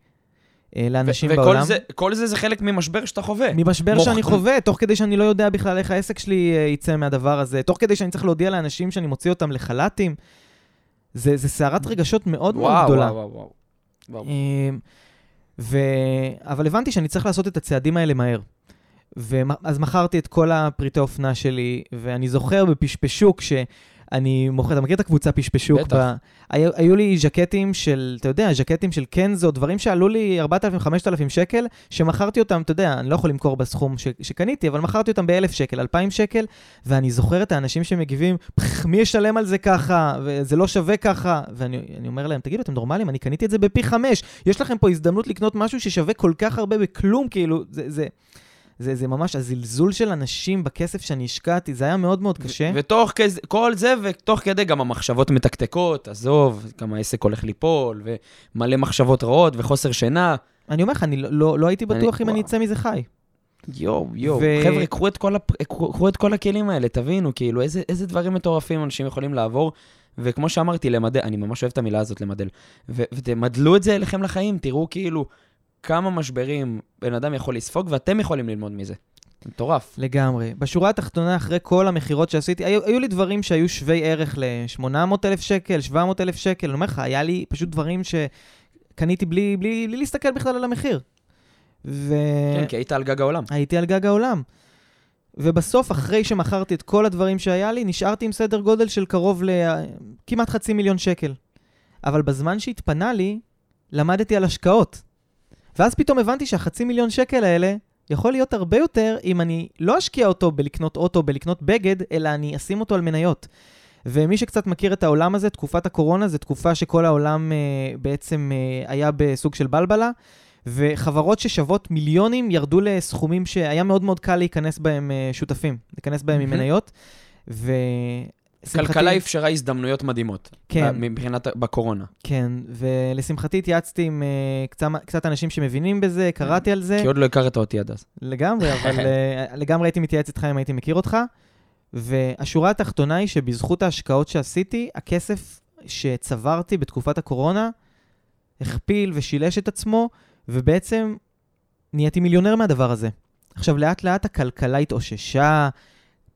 אה, לאנשים ו- בעולם. וכל זה, זה זה חלק ממשבר שאתה חווה. ממשבר מוכ- שאני חווה, תוך כדי שאני לא יודע בכלל איך העסק שלי אה, יצא מהדבר הזה, תוך כדי שאני צריך להודיע לאנשים שאני מוציא אותם לחל"תים. זה, זה סערת רגשות מאוד מאוד וואו, גדולה. וואו, וואו, וואו. אמ, ו... אבל הבנתי שאני צריך לעשות את הצעדים האלה מהר. ואז מכרתי את כל הפריטי אופנה שלי, ואני זוכר בפשפשוק שאני מוכר, אתה מכיר את הקבוצה פשפשוק? בטח. ב... היו, היו לי ז'קטים של, אתה יודע, ז'קטים של קנזו, דברים שעלו לי 4,000-5,000 שקל, שמכרתי אותם, אתה יודע, אני לא יכול למכור בסכום ש... שקניתי, אבל מכרתי אותם ב-1,000 שקל, 2,000 שקל, ואני זוכר את האנשים שמגיבים, "פח, מי ישלם על זה ככה, וזה לא שווה ככה, ואני אני אומר להם, תגידו, אתם נורמלים? אני קניתי את זה בפי חמש, יש לכם פה הזדמנות לקנות משהו ששווה כל כך הרבה בכלום, כאילו, זה, זה, זה, זה ממש הזלזול של אנשים בכסף שאני השקעתי, זה היה מאוד מאוד קשה. ותוך כזה, כל זה, ותוך כדי גם המחשבות מתקתקות, עזוב, גם העסק הולך ליפול, ומלא מחשבות רעות, וחוסר שינה. אני אומר לך, אני לא, לא, לא הייתי בטוח אני- אם אני. אצא מזה חי. יואו, יואו. ו- חבר'ה, קחו את, כל הפ... קחו את כל הכלים האלה, תבינו, כאילו, איזה, איזה דברים מטורפים אנשים יכולים לעבור. וכמו שאמרתי, למדל, אני ממש אוהב את המילה הזאת, למדל. ו- ותמדלו את זה אליכם לחיים, תראו כאילו כמה משברים בן אדם יכול לספוג, ואתם יכולים ללמוד מזה. מטורף. לגמרי. בשורה התחתונה, אחרי כל המכירות שעשיתי, היו, היו לי דברים שהיו שווי ערך ל-800,000 שקל, 700,000 שקל, אני אומר לך, היה לי פשוט דברים שקניתי בלי, בלי, בלי להסתכל בכלל על המחיר. ו... כן, כי היית על גג העולם. הייתי על גג העולם. ובסוף, אחרי שמכרתי את כל הדברים שהיה לי, נשארתי עם סדר גודל של קרוב לכמעט חצי מיליון שקל. אבל בזמן שהתפנה לי, למדתי על השקעות. ואז פתאום הבנתי שהחצי מיליון שקל האלה יכול להיות הרבה יותר אם אני לא אשקיע אותו בלקנות אוטו, בלקנות בגד, אלא אני אשים אותו על מניות. ומי שקצת מכיר את העולם הזה, תקופת הקורונה, זו תקופה שכל העולם אה, בעצם אה, היה בסוג של בלבלה, וחברות ששוות מיליונים ירדו לסכומים שהיה מאוד מאוד קל להיכנס בהם אה, שותפים, להיכנס בהם עם מהמם. מניות. ו... כלכלה אפשרה הזדמנויות מדהימות. כן. מבחינת, בקורונה. כן, ולשמחתי התייעצתי עם uh, קצת, קצת אנשים שמבינים בזה, קראתי על זה. כי עוד לא הכרת אותי עד אז. לגמרי, אבל uh, לגמרי הייתי מתייעץ איתך אם הייתי מכיר אותך. והשורה התחתונה היא שבזכות ההשקעות שעשיתי, הכסף שצברתי בתקופת הקורונה הכפיל ושילש את עצמו, ובעצם נהייתי מיליונר מהדבר הזה. עכשיו, לאט לאט הכלכלה התאוששה,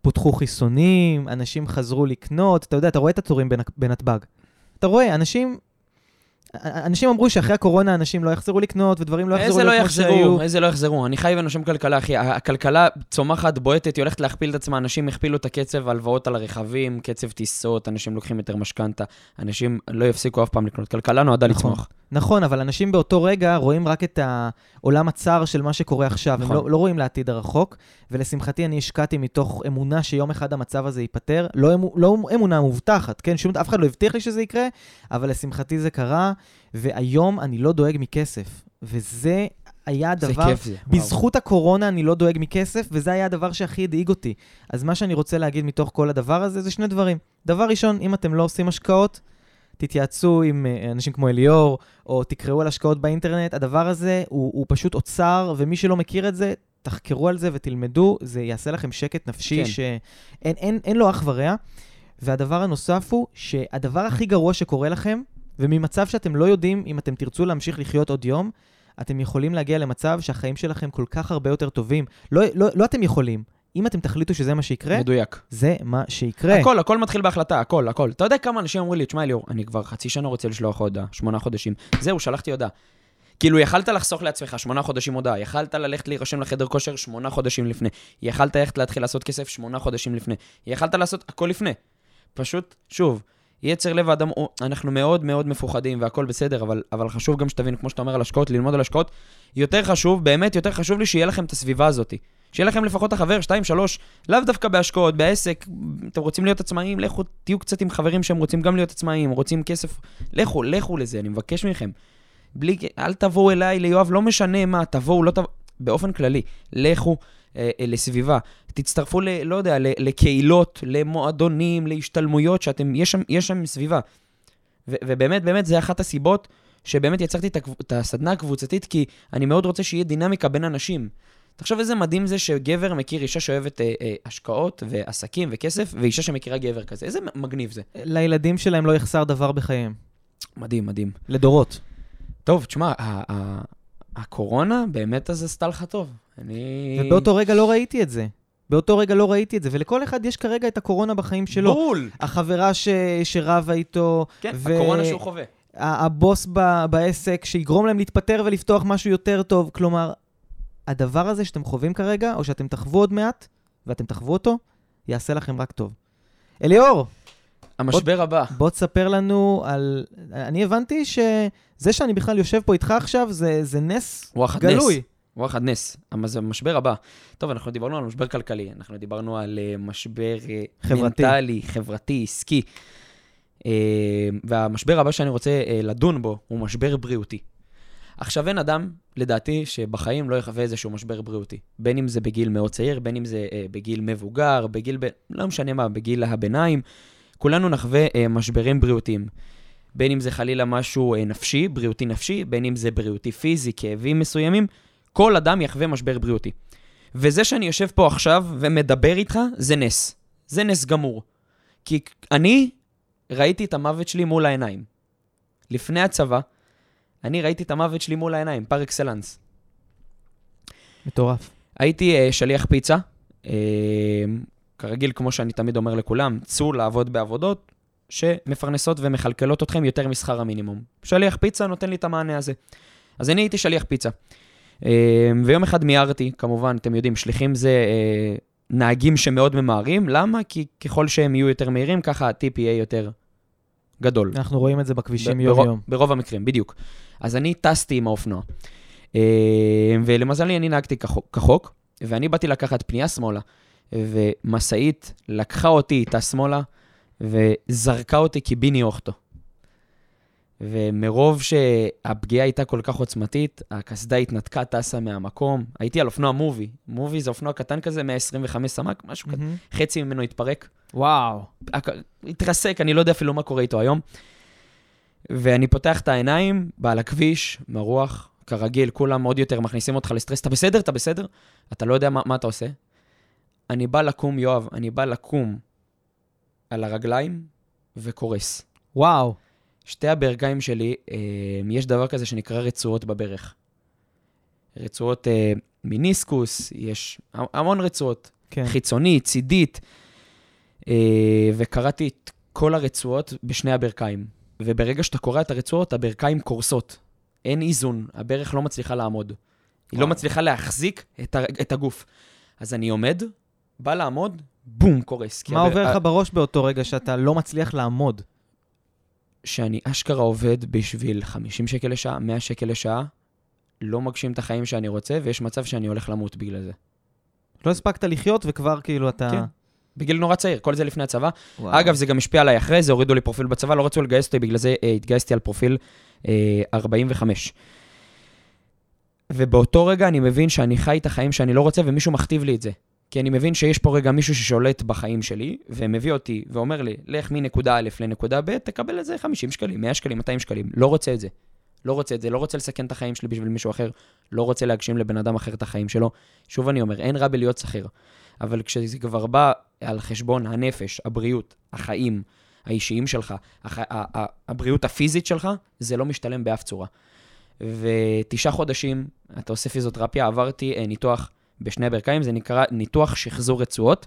פותחו חיסונים, אנשים חזרו לקנות, אתה יודע, אתה רואה את התורים בנ- בנתב"ג. אתה רואה, אנשים... אנשים אמרו שאחרי הקורונה אנשים לא יחזרו לקנות ודברים לא יחזרו לא להיות כמו שהיו. איזה לא יחזרו. אני חי ונושם כלכלה, אחי. הכלכלה צומחת, בועטת, היא הולכת להכפיל את עצמה. אנשים הכפילו את הקצב, הלוואות על הרכבים, קצב טיסות, אנשים לוקחים יותר משכנתה. אנשים לא יפסיקו אף פעם לקנות. כלכלה נועדה נכון. לצמוח. נכון, אבל אנשים באותו רגע רואים רק את העולם הצר של מה שקורה עכשיו, נכון. הם לא, לא רואים לעתיד הרחוק, ולשמחתי אני השקעתי מתוך אמונה שיום אחד המצב הזה ייפתר, לא, אמו, לא אמונה מובטחת, כן? שום, אף אחד לא הבטיח לי שזה יקרה, אבל לשמחתי זה קרה, והיום אני לא דואג מכסף, וזה היה זה הדבר... כיף זה. וואו. בזכות הקורונה אני לא דואג מכסף, וזה היה הדבר שהכי הדאיג אותי. אז מה שאני רוצה להגיד מתוך כל הדבר הזה זה שני דברים. דבר ראשון, אם אתם לא עושים השקעות, תתייעצו עם אה, אנשים כמו אליאור, או תקראו על השקעות באינטרנט, הדבר הזה הוא, הוא פשוט אוצר, ומי שלא מכיר את זה, תחקרו על זה ותלמדו, זה יעשה לכם שקט נפשי כן. שאין אין, אין לו אח ורע. והדבר הנוסף הוא שהדבר הכי גרוע שקורה לכם, וממצב שאתם לא יודעים אם אתם תרצו להמשיך לחיות עוד יום, אתם יכולים להגיע למצב שהחיים שלכם כל כך הרבה יותר טובים. לא, לא, לא אתם יכולים. אם אתם תחליטו שזה מה שיקרה, מדויק. זה מה שיקרה. הכל, הכל מתחיל בהחלטה, הכל, הכל. אתה יודע כמה אנשים אמרו לי, תשמע אליאור, אני כבר חצי שנה רוצה לשלוח הודעה, שמונה חודשים. זהו, שלחתי הודעה. כאילו, יכלת לחסוך לעצמך שמונה חודשים הודעה, יכלת ללכת להירשם לחדר כושר שמונה חודשים לפני, יכלת ללכת להתחיל לעשות כסף שמונה חודשים לפני, יכלת לעשות הכל לפני. פשוט, שוב, יצר לב האדם, אנחנו מאוד מאוד מפוחדים והכל בסדר, אבל, אבל חשוב גם שתבין, כמו שאתה אומר על השקעות, ללמוד על השקעות. יותר חשוב, באמת יותר חשוב לי שיהיה לכם את הסביבה הזאת. שיהיה לכם לפחות החבר, שתיים, שלוש, לאו דווקא בהשקעות, בעסק, אתם רוצים להיות עצמאיים, לכו, תהיו קצת עם חברים שהם רוצים גם להיות עצמאיים, רוצים כסף, לכו, לכו לזה, אני מבקש מכם. בלי, אל תבואו אליי, ליואב, לא משנה מה, תבואו, לא תבואו, באופן כללי, לכו לסביבה, תצטרפו, ל, לא יודע, לקהילות, למועדונים, להשתלמויות, שאתם, יש שם, יש שם סביבה. ו, ובאמת, באמת, זה אחת הסיבות שבאמת יצרתי את, הקב, את הסדנה הקבוצתית, כי אני מאוד רוצה שיהיה דינמיקה בין אנשים. תחשוב איזה מדהים זה שגבר מכיר אישה שאוהבת אה, אה, השקעות ועסקים וכסף, ואישה שמכירה גבר כזה. איזה מגניב זה. לילדים שלהם לא יחסר דבר בחייהם. מדהים, מדהים. לדורות. טוב, תשמע, ה- ה- הקורונה באמת אז עשתה לך טוב. אני... ובאותו רגע לא ראיתי את זה. באותו רגע לא ראיתי את זה, ולכל אחד יש כרגע את הקורונה בחיים שלו. בול! החברה ש... שרבה איתו, כן, ו- הקורונה שהוא חווה. הבוס ב... בעסק שיגרום להם להתפטר ולפתוח משהו יותר טוב. כלומר, הדבר הזה שאתם חווים כרגע, או שאתם תחוו עוד מעט, ואתם תחוו אותו, יעשה לכם רק טוב. אליאור, המשבר הבא. בוא תספר לנו על... אני הבנתי שזה שאני בכלל יושב פה איתך עכשיו, זה, זה נס וואחד גלוי. נס. וואחד נס. המשבר הבא. טוב, אנחנו דיברנו על משבר כלכלי, אנחנו דיברנו על uh, משבר uh, חברתי. מנטלי, חברתי, עסקי. Uh, והמשבר הבא שאני רוצה לדון בו הוא משבר בריאותי. עכשיו, אין אדם, לדעתי, שבחיים לא יחווה איזשהו משבר בריאותי. בין אם זה בגיל מאוד צעיר, בין אם זה בגיל מבוגר, בגיל, ב... לא משנה מה, בגיל הביניים, כולנו נחווה משברים בריאותיים. בין אם זה חלילה משהו נפשי, בריאותי נפשי, בין אם זה בריאותי פיזי, כאבים מסוימים, כל אדם יחווה משבר בריאותי. וזה שאני יושב פה עכשיו ומדבר איתך, זה נס. זה נס גמור. כי אני ראיתי את המוות שלי מול העיניים. לפני הצבא, אני ראיתי את המוות שלי מול העיניים, פר אקסלנס. מטורף. הייתי uh, שליח פיצה, uh, כרגיל, כמו שאני תמיד אומר לכולם, צאו לעבוד בעבודות שמפרנסות ומכלכלות אתכם יותר משכר המינימום. שליח פיצה נותן לי את המענה הזה. אז אני הייתי שליח פיצה. Uh, ויום אחד מיהרתי, כמובן, אתם יודעים, שליחים זה uh, נהגים שמאוד ממהרים. למה? כי ככל שהם יהיו יותר מהירים, ככה הטיפ יהיה יותר גדול. אנחנו רואים את זה בכבישים יום-יום. ברוב, ברוב המקרים, בדיוק. אז אני טסתי עם האופנוע. אה, ולמזלי אני נהגתי כחוק, ואני באתי לקחת פנייה שמאלה, ומשאית לקחה אותי איתה שמאלה, וזרקה אותי קיביני אוכטו. ומרוב שהפגיעה הייתה כל כך עוצמתית, הקסדה התנתקה, טסה מהמקום. הייתי על אופנוע מובי. מובי זה אופנוע קטן כזה, 125 סמ"ק, משהו כזה. מהמם. חצי ממנו התפרק. וואו. התרסק, אני לא יודע אפילו מה קורה איתו היום. ואני פותח את העיניים, בא הכביש, מרוח, כרגיל, כולם עוד יותר מכניסים אותך לסטרס. אתה בסדר? אתה בסדר? אתה לא יודע מה, מה אתה עושה. אני בא לקום, יואב, אני בא לקום על הרגליים וקורס. וואו. שתי הברכיים שלי, אה, יש דבר כזה שנקרא רצועות בברך. רצועות אה, מיניסקוס, יש המון רצועות. כן. חיצונית, צידית, אה, וקראתי את כל הרצועות בשני הברכיים. וברגע שאתה קורע את הרצועות, הברכיים קורסות. אין איזון, הברך לא מצליחה לעמוד. היא לא וואו. מצליחה להחזיק את, ה- את הגוף. אז אני עומד, בא לעמוד, בום, קורס. מה הבר- עובר לך בראש באותו רגע שאתה לא מצליח לעמוד? שאני אשכרה עובד בשביל 50 שקל לשעה, 100 שקל לשעה, לא מגשים את החיים שאני רוצה, ויש מצב שאני הולך למות בגלל זה. לא הספקת לחיות וכבר כאילו אתה... כן. בגיל נורא צעיר, כל זה לפני הצבא. וואו. אגב, זה גם השפיע עליי אחרי זה, הורידו לי פרופיל בצבא, לא רצו לגייס אותי, בגלל זה אה, התגייסתי על פרופיל אה, 45. ובאותו רגע אני מבין שאני חי את החיים שאני לא רוצה, ומישהו מכתיב לי את זה. כי אני מבין שיש פה רגע מישהו ששולט בחיים שלי, ומביא אותי ואומר לי, לך מנקודה א' לנקודה ב', תקבל את זה 50 שקלים, 100 שקלים, 200 שקלים. לא רוצה את זה. לא רוצה את זה, לא רוצה לסכן את החיים שלי בשביל מישהו אחר, לא רוצה להגשים לבן אדם אחר את החיים שלו. שוב אני אומר, אין רע בלהיות שכיר. אבל כשזה כבר בא על חשבון הנפש, הבריאות, החיים האישיים שלך, הח... הבריאות הפיזית שלך, זה לא משתלם באף צורה. ותשעה חודשים, אתה עושה פיזיותרפיה, עברתי אה, ניתוח בשני הברכיים, זה נקרא ניתוח שחזור רצועות.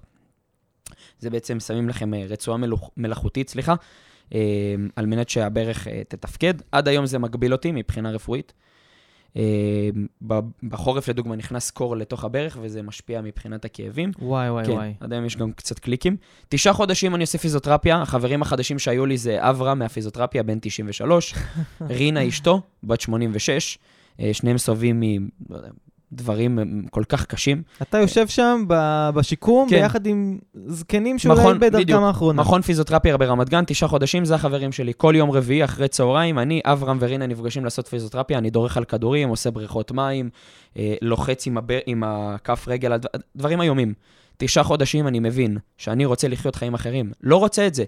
זה בעצם שמים לכם אה, רצועה מלוכ... מלאכותית, סליחה, אה, על מנת שהברך אה, תתפקד. עד היום זה מגביל אותי מבחינה רפואית. בחורף, לדוגמה, נכנס קור לתוך הברך, וזה משפיע מבחינת הכאבים. וואי וואי כן, וואי. עד היום יש גם קצת קליקים. תשעה חודשים אני עושה פיזיותרפיה, החברים החדשים שהיו לי זה אברהם מהפיזיותרפיה, בן 93, רינה אשתו, בת 86, אה, שניהם סובבים מדברים אה, כל כך קשים. אתה יושב שם בשיקום כן. ביחד עם זקנים שאולי בדרכם. האחרונה. מכון פיזיותרפיה ברמת גן, תשעה חודשים, זה החברים שלי. כל יום רביעי אחרי צהריים, אני, אברהם ורינה נפגשים לעשות פיזיותרפיה, אני דורך על כדורים, עושה בריכות מים, אה, לוחץ עם, הבר, עם הכף רגל, דברים איומים. תשעה חודשים אני מבין שאני רוצה לחיות חיים אחרים. לא רוצה את זה.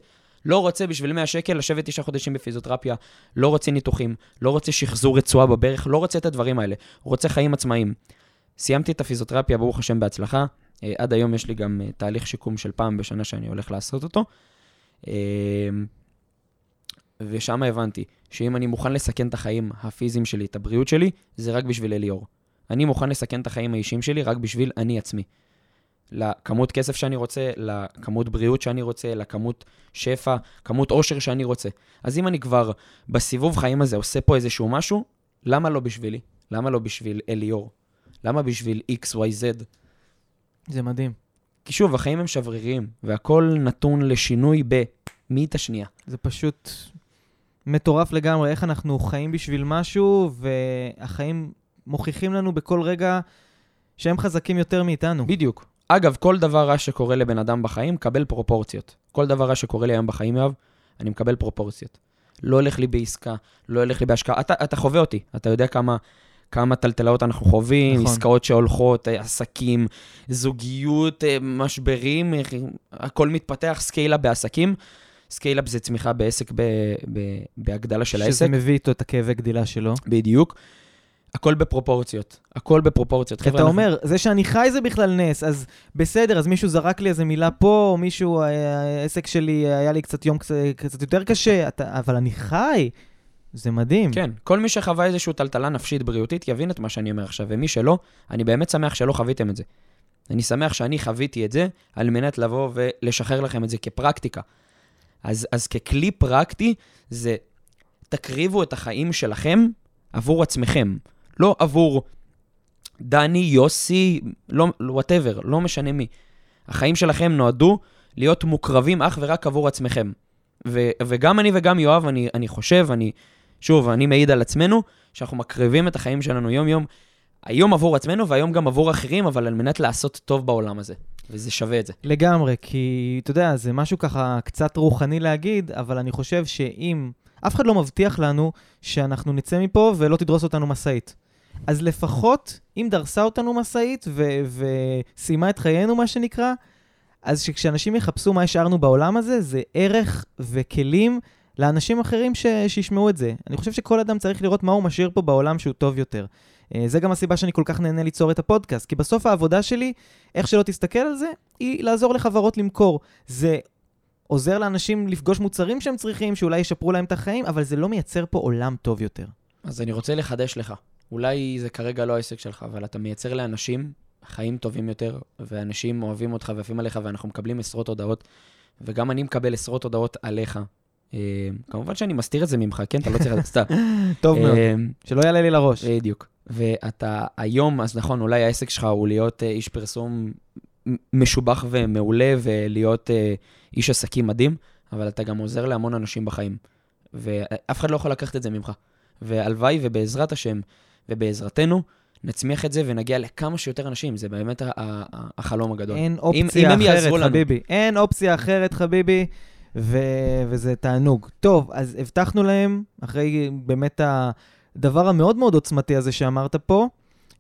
לא רוצה בשביל 100 שקל לשבת תשעה חודשים בפיזיותרפיה, לא רוצה ניתוחים, לא רוצה שחזור רצועה בברך, לא רוצה את הדברים האלה. רוצה חיים עצמאיים. סיימתי את הפיזיותרפיה, ברוך השם, בהצלחה. אה, עד היום יש לי גם אה, תהליך שיקום של פעם בשנה שאני הולך לעשות אותו. אה, ושם הבנתי שאם אני מוכן לסכן את החיים הפיזיים שלי, את הבריאות שלי, זה רק בשביל אליאור. אני מוכן לסכן את החיים האישיים שלי רק בשביל אני עצמי. לכמות כסף שאני רוצה, לכמות בריאות שאני רוצה, לכמות שפע, כמות עושר שאני רוצה. אז אם אני כבר בסיבוב חיים הזה עושה פה איזשהו משהו, למה לא בשבילי? למה לא בשביל אליאור? למה בשביל XYZ? זה מדהים. כי שוב, החיים הם שבריריים, והכל נתון לשינוי במאית השנייה. זה פשוט מטורף לגמרי, איך אנחנו חיים בשביל משהו, והחיים מוכיחים לנו בכל רגע שהם חזקים יותר מאיתנו. בדיוק. אגב, כל דבר רע שקורה לבן אדם בחיים, קבל פרופורציות. כל דבר רע שקורה לי היום בחיים, יואב, אני מקבל פרופורציות. לא הולך לי בעסקה, לא הולך לי בהשקעה. אתה, אתה חווה אותי, אתה יודע כמה, כמה טלטלות אנחנו חווים, נכון. עסקאות שהולכות, אה, עסקים, זוגיות, אה, משברים, אה, הכל מתפתח, סקיילה בעסקים. סקיילה זה צמיחה בעסק, ב, ב, בהגדלה של העסק. שזה מביא איתו את הכאבי גדילה שלו. בדיוק. הכל בפרופורציות. הכל בפרופורציות. אתה אנחנו- אומר, זה שאני חי זה בכלל נס, אז בסדר, אז מישהו זרק לי איזה מילה פה, או מישהו, אה, העסק שלי היה לי קצת יום קצת, קצת יותר קשה, אתה, אבל אני חי. זה מדהים. כן, כל מי שחווה איזושהי טלטלה נפשית בריאותית יבין את מה שאני אומר עכשיו, ומי שלא, אני באמת שמח שלא חוויתם את זה. אני שמח שאני חוויתי את זה, על מנת לבוא ולשחרר לכם את זה כפרקטיקה. אז, אז ככלי פרקטי, זה תקריבו את החיים שלכם עבור עצמכם, לא עבור דני, יוסי, לא, וואטאבר, לא משנה מי. החיים שלכם נועדו להיות מוקרבים אך ורק עבור עצמכם. ו, וגם אני וגם יואב, אני, אני חושב, אני, שוב, אני מעיד על עצמנו, שאנחנו מקריבים את החיים שלנו יום-יום, היום עבור עצמנו והיום גם עבור אחרים, אבל על מנת לעשות טוב בעולם הזה. וזה שווה את זה. לגמרי, כי אתה יודע, זה משהו ככה קצת רוחני להגיד, אבל אני חושב שאם... אף אחד לא מבטיח לנו שאנחנו נצא מפה ולא תדרוס אותנו משאית. אז לפחות, אם דרסה אותנו משאית ו- וסיימה את חיינו, מה שנקרא, אז שכשאנשים יחפשו מה השארנו בעולם הזה, זה ערך וכלים לאנשים אחרים ש- שישמעו את זה. אני חושב שכל אדם צריך לראות מה הוא משאיר פה בעולם שהוא טוב יותר. אה, זה גם הסיבה שאני כל כך נהנה ליצור את הפודקאסט, כי בסוף העבודה שלי, איך שלא תסתכל על זה, היא לעזור לחברות למכור. זה עוזר לאנשים לפגוש מוצרים שהם צריכים, שאולי ישפרו להם את החיים, אבל זה לא מייצר פה עולם טוב יותר. אז אני רוצה לחדש לך. אולי זה כרגע לא העסק שלך, אבל אתה מייצר לאנשים חיים טובים יותר, ואנשים אוהבים אותך ועפים עליך, ואנחנו מקבלים עשרות הודעות, וגם אני מקבל עשרות הודעות עליך. אה, כמובן שאני מסתיר את זה ממך, כן? אתה לא צריך... סתם. טוב מאוד, אה, שלא יעלה לי לראש. בדיוק. ואתה היום, אז נכון, אולי העסק שלך הוא להיות אה, איש פרסום משובח ומעולה ולהיות איש עסקים מדהים, אבל אתה גם עוזר להמון אנשים בחיים. ואף אחד לא יכול לקחת את זה ממך. והלוואי ובעזרת השם ובעזרתנו, נצמיח את זה ונגיע לכמה שיותר אנשים, זה באמת ה- ה- ה- החלום הגדול. אין אם אופציה יעזרו אחרת, לנו. חביבי. אין אופציה אחרת, חביבי, ו- וזה תענוג. טוב, אז הבטחנו להם, אחרי באמת הדבר המאוד מאוד עוצמתי הזה שאמרת פה,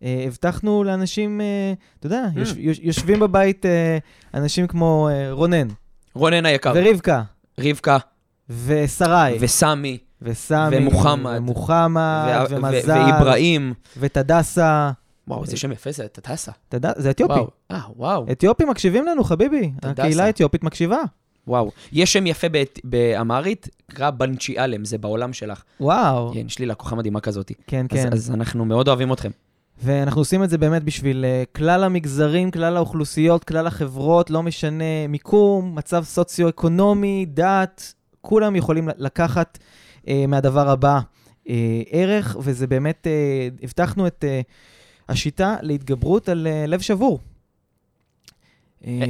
אה, הבטחנו לאנשים, אה, אתה יודע, Mm. יוש- יוש- יושבים בבית אה, אנשים כמו אה, רונן, רונן היקר, ורבקה, רבקה ושרי, וסמי, וסמי, ומוחמד, ומוחמד, ו- ו- ומזל, ואיברהים. ותדסה. וואו, איזה שם יפה זה, טטסה. תד- זה אתיופי. אה, וואו. אתיופים מקשיבים לנו, חביבי. תדסה. הקהילה האתיופית מקשיבה. וואו. יש שם יפה באת- באמהרית, נקרא בנצ'י אלם, זה בעולם שלך. וואו. כן, יש לי לקוחה מדהימה כזאת. כן, אז, כן. אז אנחנו מאוד אוהבים אתכם. ואנחנו עושים את זה באמת בשביל uh, כלל המגזרים, כלל האוכלוסיות, כלל החברות, לא משנה מיקום, מצב סוציו-אקונומי, דת, כולם יכולים לקחת מהדבר הבא uh, ערך, וזה באמת, uh, הבטחנו את uh, השיטה להתגברות על uh, לב שבור.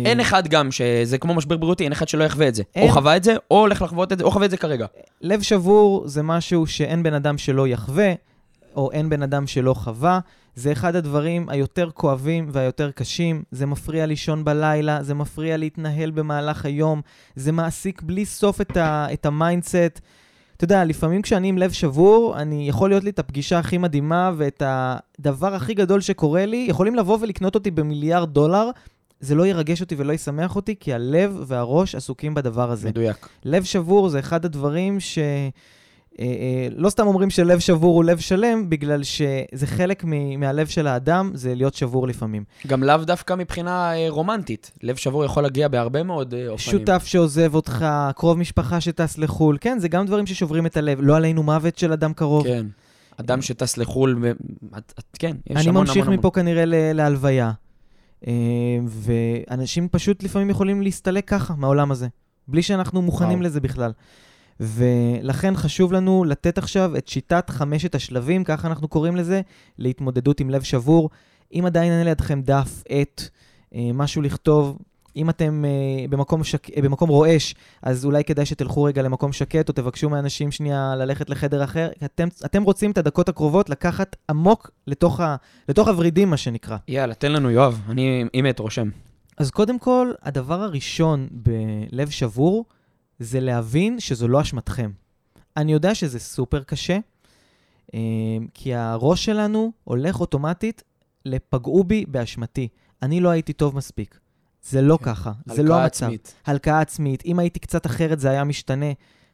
אין אחד גם, שזה כמו משבר בריאותי, אין אחד שלא יחווה את זה. אין. או חווה את זה, או הולך לחוות את זה, או חווה את זה כרגע. לב שבור זה משהו שאין בן אדם שלא יחווה, או אין בן אדם שלא חווה. זה אחד הדברים היותר כואבים והיותר קשים. זה מפריע לישון בלילה, זה מפריע להתנהל במהלך היום, זה מעסיק בלי סוף את, ה- את ה mindset. אתה יודע, לפעמים כשאני עם לב שבור, אני יכול להיות לי את הפגישה הכי מדהימה ואת הדבר הכי גדול שקורה לי, יכולים לבוא ולקנות אותי במיליארד דולר, זה לא ירגש אותי ולא ישמח אותי, כי הלב והראש עסוקים בדבר הזה. מדויק. לב שבור זה אחד הדברים אה, לא סתם אומרים שלב שבור הוא לב שלם, בגלל שזה חלק מ- מהלב של האדם, זה להיות שבור לפעמים. גם לאו דווקא מבחינה אה, רומנטית. לב שבור יכול להגיע בהרבה מאוד אה, אופנים. שותף שעוזב אותך, קרוב משפחה שטס לחו"ל, כן, זה גם דברים ששוברים את הלב. לא עלינו מוות של אדם קרוב. כן. אדם שטס לחו"ל. את, את, כן, יש אני המון ממשיך המון מפה כנראה ל- להלוויה. אה, ואנשים פשוט לפעמים יכולים להסתלק ככה מהעולם הזה, בלי שאנחנו מוכנים וואו. לזה בכלל. ולכן חשוב לנו לתת עכשיו את שיטת חמשת השלבים, ככה אנחנו קוראים לזה, להתמודדות עם לב שבור. אם עדיין אין לידכם דף, עט, אה, משהו לכתוב, אם אתם אה, במקום, שק... אה, במקום רועש, אז אולי כדאי שתלכו רגע למקום שקט, או תבקשו מאנשים שנייה ללכת לחדר אחר. אתם, אתם רוצים את הדקות הקרובות לקחת עמוק לתוך, ה... לתוך הוורידים, מה שנקרא. יאללה, תן לנו, יואב. אני עם את רושם. אז קודם כל, הדבר הראשון בלב שבור, זה להבין שזו לא אשמתכם. אני יודע שזה סופר קשה, אה, כי הראש שלנו הולך אוטומטית לפגעו בי באשמתי. אני לא הייתי טוב מספיק. זה לא כן. ככה, זה לא הלקאה המצב. עצמית. הלקאה עצמית. אם הייתי קצת אחרת זה היה משתנה.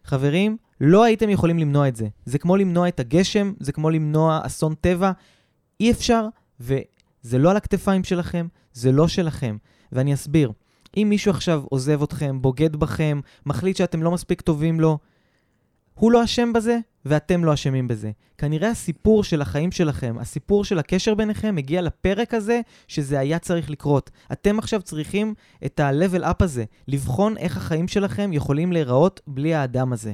חברים, לא הייתם יכולים למנוע את זה. זה כמו למנוע את הגשם, זה כמו למנוע אסון טבע. אי אפשר, וזה לא על הכתפיים שלכם, זה לא שלכם. ואני אסביר. אם מישהו עכשיו עוזב אתכם, בוגד בכם, מחליט שאתם לא מספיק טובים לו, הוא לא אשם בזה, ואתם לא אשמים בזה. כנראה הסיפור של החיים שלכם, הסיפור של הקשר ביניכם, מגיע לפרק הזה שזה היה צריך לקרות. אתם עכשיו צריכים את ה-level up הזה, לבחון איך החיים שלכם יכולים להיראות בלי האדם הזה.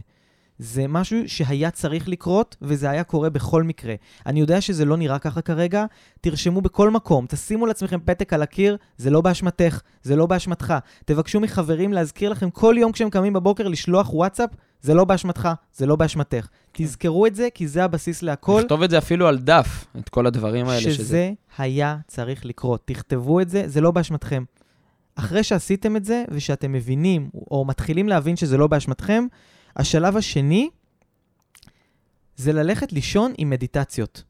זה משהו שהיה צריך לקרות, וזה היה קורה בכל מקרה. אני יודע שזה לא נראה ככה כרגע, תרשמו בכל מקום, תשימו לעצמכם פתק על הקיר, זה לא באשמתך, זה לא באשמתך. תבקשו מחברים להזכיר לכם כל יום כשהם קמים בבוקר לשלוח וואטסאפ, זה לא באשמתך, זה לא באשמתך. תזכרו את זה, כי זה הבסיס להכל. לכתוב את זה אפילו על דף, את כל הדברים האלה. שזה היה צריך לקרות. תכתבו את זה, זה לא באשמתכם. אחרי שעשיתם את זה, ושאתם מבינים, או מתחילים להבין שזה לא באשמתכם, השלב השני זה ללכת לישון עם מדיטציות.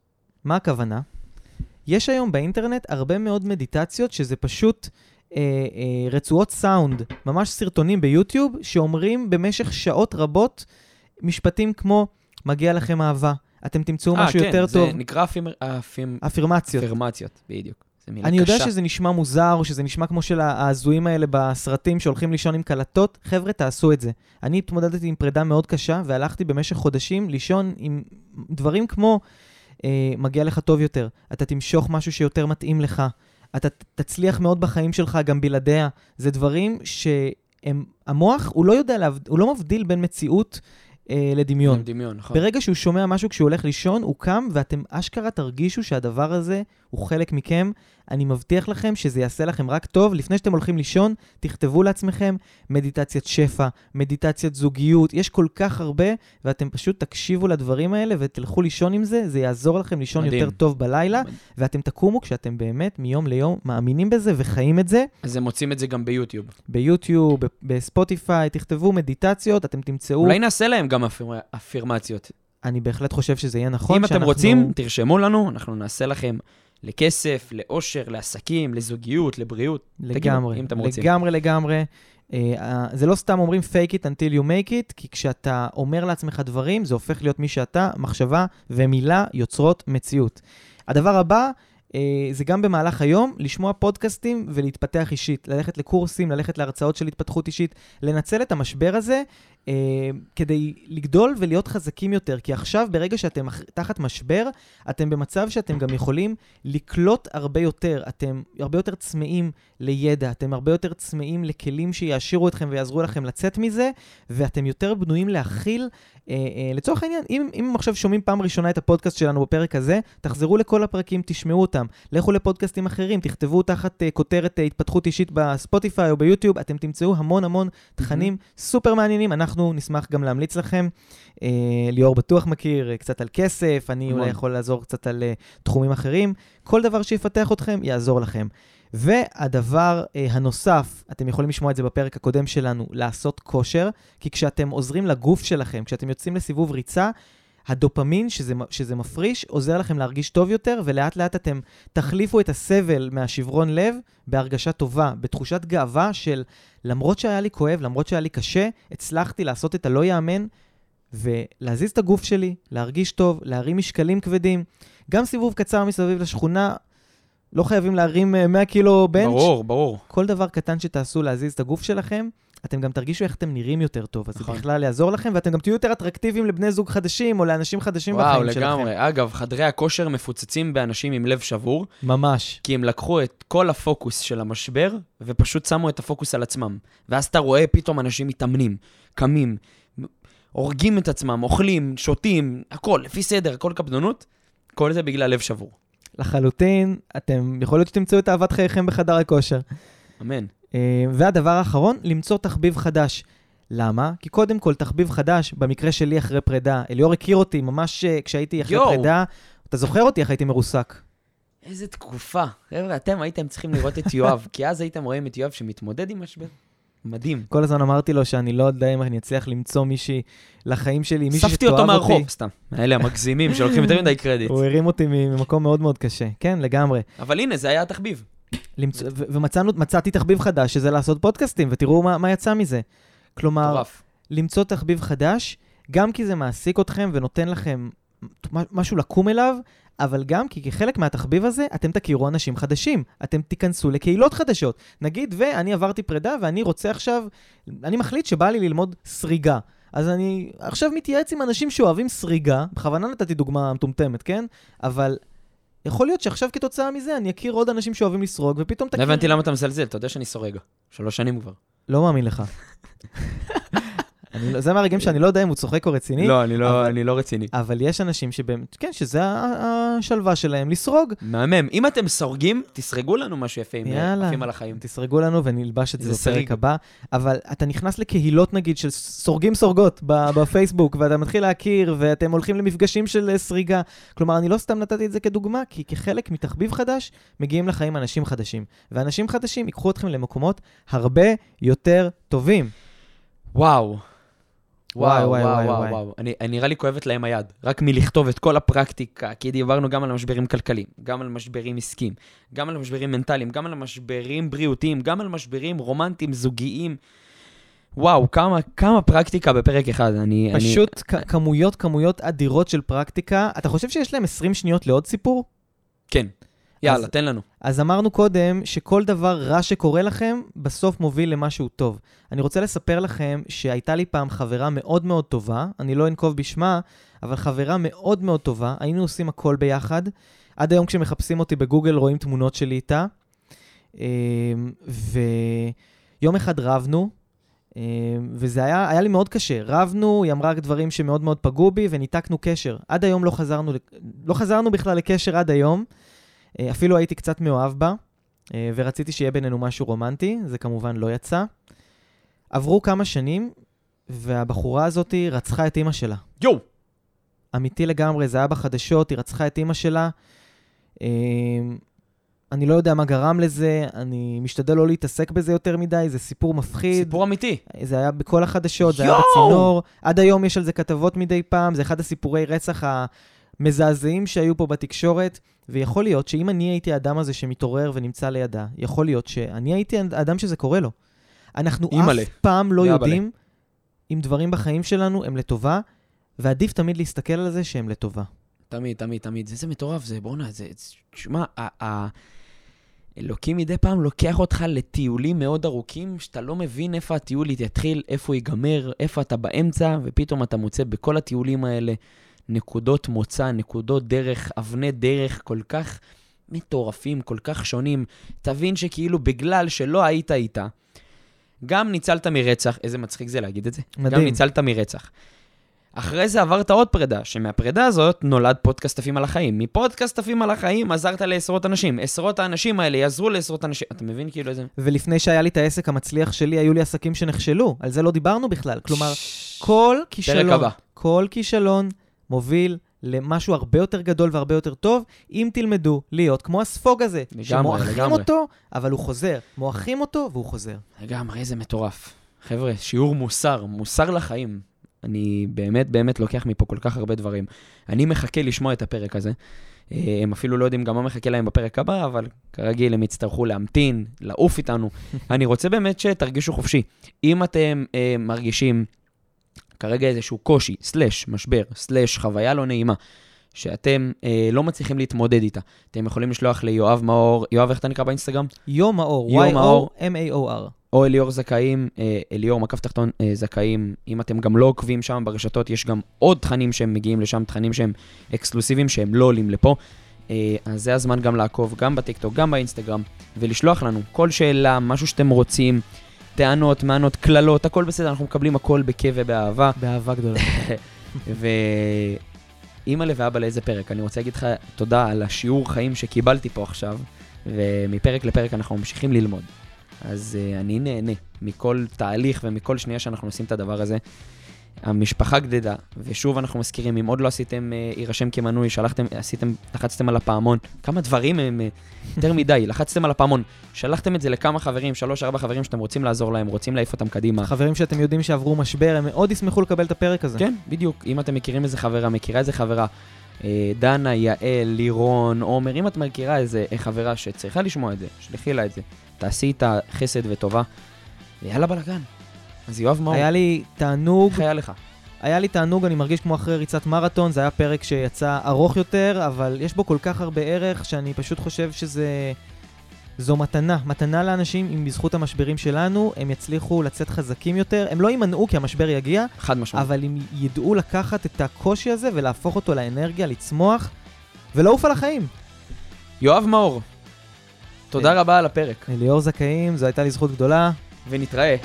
מה הכוונה? יש היום באינטרנט הרבה מאוד מדיטציות שזה פשוט אה, אה, רצועות סאונד, ממש סרטונים ביוטיוב, שאומרים במשך שעות רבות משפטים כמו, מגיע לכם אהבה, אתם תמצאו משהו יותר אה, כן, טוב. זה נקרא אפימ- אפימ- אפירמציות. אפירמציות, בדיוק. זו מילה אני יודע קשה. שזה נשמע מוזר, שזה נשמע כמו של ההזויים האלה בסרטים שהולכים לישון עם קלטות. חבר'ה, תעשו את זה. אני התמודדתי עם פרידה מאוד קשה, והלכתי במשך חודשים לישון עם דברים כמו, אה, מגיע לך טוב יותר, אתה תמשוך משהו שיותר מתאים לך, אתה תצליח מאוד בחיים שלך גם בלעדיה. זה דברים שהם, המוח, הוא לא יודע, להבד... הוא לא מבדיל בין מציאות אה, לדמיון. עם דמיון, נכון. ברגע שהוא שומע משהו כשהוא הולך לישון, הוא קם, ואתם אשכרה תרגישו שהדבר הזה הוא חלק מכם. אני מבטיח לכם שזה יעשה לכם רק טוב. לפני שאתם הולכים לישון, תכתבו לעצמכם מדיטציית שפע, מדיטציית זוגיות, יש כל כך הרבה, ואתם פשוט תקשיבו לדברים האלה ותלכו לישון עם זה, זה יעזור לכם לישון מדהים. יותר טוב בלילה, ואתם תקומו כשאתם באמת מיום ליום מאמינים בזה וחיים את זה. אז הם מוצאים את זה גם ביוטיוב. ביוטיוב, בספוטיפיי, תכתבו מדיטציות, אתם תמצאו... אולי נעשה להם גם אפיר- אפירמציות. אני בהחלט חושב שזה יהיה נכון. אם אתם שאנחנו- רוצים, תרשמו לנו, אנחנו נעשה לכם לכסף, לאושר, לעסקים, לזוגיות, לבריאות. תגידו, לגמרי, אם אתם רוצים. לגמרי, לגמרי. Uh, זה לא סתם אומרים fake it until you make it, כי כשאתה אומר לעצמך דברים, זה הופך להיות מי שאתה, מחשבה ומילה יוצרות מציאות. הדבר הבא, uh, זה גם במהלך היום, לשמוע פודקאסטים ולהתפתח אישית, ללכת לקורסים, ללכת להרצאות של התפתחות אישית, לנצל את המשבר הזה uh, כדי לגדול ולהיות חזקים יותר, כי עכשיו, ברגע שאתם תחת משבר, אתם במצב שאתם גם יכולים לקלוט הרבה יותר, אתם הרבה יותר צמאים לידע, אתם הרבה יותר צמאים לכלים שיעשירו אתכם ויעזרו לכם לצאת מזה, ואתם יותר בנויים להכיל. אה, אה, לצורך העניין, אם, אם עכשיו שומעים פעם ראשונה את הפודקאסט שלנו בפרק הזה, תחזרו לכל הפרקים, תשמעו אותם. לכו לפודקאסטים אחרים, תכתבו תחת אה, כותרת אה, התפתחות אישית בספוטיפיי או ביוטיוב, אתם תמצאו המון המון תכנים סופר מעניינים. אנחנו נשמח גם להמליץ לכם. אה, ליאור בטוח מכיר אה, קצת על כסף, אני המון. אולי יכול לעזור קצת על אה, תחומים אחרים. כל דבר שיפתח אתכם, יעזור לכם. והדבר אה, הנוסף, אתם יכולים לשמוע את זה בפרק הקודם שלנו, לעשות כושר, כי כשאתם עוזרים לגוף שלכם, כשאתם יוצאים לסיבוב ריצה, הדופמין שזה, שזה מפריש עוזר לכם להרגיש טוב יותר, ולאט לאט אתם תחליפו את הסבל מהשברון לב בהרגשה טובה, בתחושת גאווה של למרות שהיה לי כואב, למרות שהיה לי קשה, הצלחתי לעשות את הלא יאמן, ולהזיז את הגוף שלי, להרגיש טוב, להרים משקלים כבדים. גם סיבוב קצר מסביב לשכונה, לא חייבים להרים אה, 100 קילו בנץ'. ברור, ברור. כל דבר קטן שתעשו להזיז את הגוף שלכם, אתם גם תרגישו איך אתם נראים יותר טוב, אז נכון. זה בכלל יעזור לכם, ואתם גם תהיו יותר אטרקטיביים לבני זוג חדשים או לאנשים חדשים וואו, בחיים שלכם. לגמרי. אגב, חדרי הכושר מפוצצים באנשים עם לב שבור, ממש. כי הם לקחו את כל הפוקוס של המשבר, ופשוט שמו את הפוקוס על עצמם. ואז אתה רואה פתאום אנשים מתאמנים, קמים, הורגים את עצמם, אוכלים, שותים, הכל, לפי סדר, הכל קפדנות. כל זה בגלל לב שבור. לחלוטין, אתם, יכול להיות שתמצאו את אהבת חייכם בחדר הכושר. אמן. אה, והדבר האחרון, למצוא תחביב חדש. למה? כי קודם כל, תחביב חדש, במקרה שלי אחרי פרידה, אליאור הכיר אותי ממש אה, כשהייתי אחרי יואו. פרידה, אתה זוכר אותי איך הייתי מרוסק. איזה תקופה. חבר'ה, אתם הייתם צריכים לראות את יואב, כי אז הייתם רואים את יואב שמתמודד עם משבר. מדהים. כל הזמן אמרתי לו שאני לא יודע אם אני אצליח למצוא מישהי לחיים שלי, מישהי שתאהב אותו אותי. מהרחוב, סתם. האלה המגזימים שלוקחים יותר מדי קרדיט. הוא הרים אותי ממקום מאוד מאוד קשה. כן, לגמרי. אבל הנה, זה היה התחביב. למצוא, ו- ומצאנו, מצאתי תחביב חדש, שזה לעשות פודקאסטים, ותראו מה, מה יצא מזה. כלומר, מטורף. למצוא תחביב חדש, גם כי זה מעסיק אתכם ונותן לכם משהו לקום אליו, אבל גם כי כחלק מהתחביב הזה, אתם תכירו אנשים חדשים. אתם תיכנסו לקהילות חדשות. נגיד, ואני עברתי פרידה ואני רוצה עכשיו, אני מחליט שבא לי ללמוד סריגה. אז אני עכשיו מתייעץ עם אנשים שאוהבים סריגה, בכוונה נתתי דוגמה מטומטמת, כן? אבל יכול להיות שעכשיו כתוצאה מזה אני אכיר עוד אנשים שאוהבים לסרוג, ופתאום לא תכיר... הבנתי למה אתה מזלזל, אתה יודע שאני סורג. שלוש שנים כבר. לא מאמין לך. לא- זה מהרגעים שאני לא יודע אם הוא צוחק או רציני. לא, אני אבל- לא- אני לא רציני. אבל יש אנשים שבאמת, כן, שזה השלווה שלהם, לסרוג. מהמם. אם אתם סורגים, תסרגו לנו משהו יפה עם יאללה. עפים על החיים. תסרגו לנו ונלבש את זה זה בפרק. הבא. אבל אתה נכנס לקהילות, נגיד, של סורגים סורגות בפייסבוק, ואתה מתחיל להכיר, ואתם הולכים למפגשים של אה, סריגה. כלומר, אני לא סתם נתתי את זה כדוגמה, כי כחלק מתחביב חדש, מגיעים לחיים אנשים חדשים. ואנשים חדשים ייקחו אתכם למקומות הרבה יותר טובים. וואו. וואו, וואו, וואו, וואי. וואו. אני, אני נראה לי כואבת להם היד. רק מלכתוב את כל הפרקטיקה, כי דיברנו גם על משברים כלכליים, גם על משברים עסקיים, גם על משברים מנטליים, גם על משברים בריאותיים, גם על משברים רומנטיים, זוגיים. וואו, כמה, כמה פרקטיקה בפרק אחד. אני... פשוט כ- כמויות, כמויות אדירות של פרקטיקה. אתה חושב שיש להם 20 שניות לעוד סיפור? אני... כן. יאללה, אז- תן לנו. אז אמרנו קודם שכל דבר רע שקורה לכם, בסוף מוביל למשהו טוב. אני רוצה לספר לכם שהייתה לי פעם חברה מאוד מאוד טובה, אני לא אנקוב בשמה, אבל חברה מאוד מאוד טובה, היינו עושים הכל ביחד. עד היום כשמחפשים אותי בגוגל רואים תמונות שלי איתה. אמ, ויום אחד רבנו, אמ, וזה היה, היה לי מאוד קשה. רבנו, היא אמרה דברים שמאוד מאוד פגעו בי, וניתקנו קשר. עד היום לא חזרנו, לא חזרנו בכלל לקשר עד היום. אה, אפילו הייתי קצת מאוהב בה, אה, ורציתי שיהיה בינינו משהו רומנטי, זה כמובן לא יצא. עברו כמה שנים, והבחורה הזאת רצחה את אימא שלה. יואו! אמיתי לגמרי, זה היה בחדשות, היא רצחה את אימא שלה. אה, אני לא יודע מה גרם לזה, אני משתדל לא להתעסק בזה יותר מדי, זה סיפור מפחיד. סיפור אמיתי. זה היה בכל החדשות, זה היה! בצינור. עד היום יש על זה כתבות מדי פעם, זה אחד הסיפורי רצח המזעזעים שהיו פה בתקשורת. ויכול להיות שאם אני הייתי האדם הזה שמתעורר ונמצא לידה, יכול להיות שאני הייתי האדם שזה קורה לו. אנחנו. אף פעם לא. יודעים אם דברים בחיים שלנו הם לטובה, ועדיף תמיד להסתכל על זה שהם לטובה. תמיד, תמיד, תמיד. זה, זה מטורף, זה, בואנה, זה... זה- שמע, ה- ה- אלוקים מדי פעם לוקח אותך לטיולים מאוד ארוכים, שאתה לא מבין איפה הטיול יתחיל, איפה הוא ייגמר, איפה אתה באמצע, ופתאום אתה מוצא בכל הטיולים האלה נקודות מוצא, נקודות דרך, אבני דרך כל כך מטורפים, כל כך שונים. תבין שכאילו בגלל שלא היית איתה, גם ניצלת מרצח, איזה מצחיק זה להגיד את זה. גם מדהים. ניצלת מרצח. אחרי זה עברת עוד פרידה, שמהפרידה הזאת נולד פודקאסט עפים על החיים. מפודקאסט עפים על החיים עזרת לעשרות אנשים. עשרות האנשים האלה יעזרו לעשרות אנשים. אתה מבין כאילו איזה... ולפני שהיה לי את העסק המצליח שלי, היו לי עסקים שנכשלו. על זה לא דיברנו בכלל. כלומר, כל כישלון, הבא. כל כישלון מוביל למשהו הרבה יותר גדול והרבה יותר טוב, אם תלמדו להיות כמו הספוג הזה, לגמרי, שמועכים לגמרי. אותו, אבל הוא חוזר. מועכים אותו והוא חוזר. לגמרי, איזה מטורף. חבר'ה, שיעור מוסר, מוסר לחיים. אני באמת באמת לוקח מפה כל כך הרבה דברים. אני מחכה לשמוע את הפרק הזה. אה, הם אפילו לא יודעים גם מה מחכה להם בפרק הבא, אבל כרגיל הם יצטרכו להמתין, לעוף איתנו. אני רוצה באמת שתרגישו חופשי. אם אתם אה, מרגישים כרגע איזשהו קושי, סלאש משבר, סלאש חוויה לא נעימה, שאתם אה, לא מצליחים להתמודד איתה, אתם יכולים לשלוח ליואב מאור, יואב, איך אתה נקרא באינסטגרם? יו מאור. Y-O-M-A-O-R. או אליאור זכאים, אה, אליאור מקף תחתון אה, זכאים, אם אתם גם לא עוקבים שם ברשתות, יש גם עוד תכנים שהם מגיעים לשם, תכנים שהם אקסקלוסיביים, שהם לא עולים לפה. אה, אז זה הזמן גם לעקוב, גם בטיקטוק, גם באינסטגרם, ולשלוח לנו כל שאלה, משהו שאתם רוצים, טענות, מענות, קללות, הכל בסדר, אנחנו מקבלים הכל בכיף ובאהבה. באהבה גדולה. ואימא ואבא לאיזה פרק, אני רוצה להגיד לך תודה על השיעור חיים שקיבלתי פה עכשיו, ומפרק לפרק אנחנו ממשיכים ללמוד. אז uh, אני נהנה מכל תהליך ומכל שנייה שאנחנו עושים את הדבר הזה. המשפחה גדדה, ושוב אנחנו מזכירים, אם עוד לא עשיתם uh, יירשם כמנוי, שלחתם, עשיתם, לחצתם על הפעמון, כמה דברים הם uh, יותר מדי, לחצתם על הפעמון, שלחתם את זה לכמה חברים, שלוש, ארבע חברים שאתם רוצים לעזור להם, רוצים להעיף אותם קדימה. חברים שאתם יודעים שעברו משבר, הם מאוד ישמחו לקבל את הפרק הזה. כן, בדיוק. אם אתם מכירים איזה חברה, מכירה איזה חברה, אה, דנה, יעל, לירון, עומר, אם את מכירה איזה אה, חברה שצריכה לשמוע את זה, שלחי לה את זה. תעשי איתה חסד וטובה, ויאללה בלאגן. אז יואב מאור, היה לי תענוג, איך היה לך? היה לי תענוג, אני מרגיש כמו אחרי ריצת מרתון, זה היה פרק שיצא ארוך יותר, אבל יש בו כל כך הרבה ערך, שאני פשוט חושב שזה... זו מתנה, מתנה לאנשים, אם בזכות המשברים שלנו, הם יצליחו לצאת חזקים יותר. הם לא יימנעו כי המשבר יגיע, חד משמעית. אבל הם ידעו לקחת את הקושי הזה ולהפוך אותו לאנרגיה, לצמוח, ולעוף על החיים. יואב מאור, תודה. רבה על הפרק, ליאור זכאים, זו הייתה לי זכות גדולה. ונתראה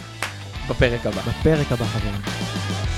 בפרק הבא. בפרק הבא, חברים.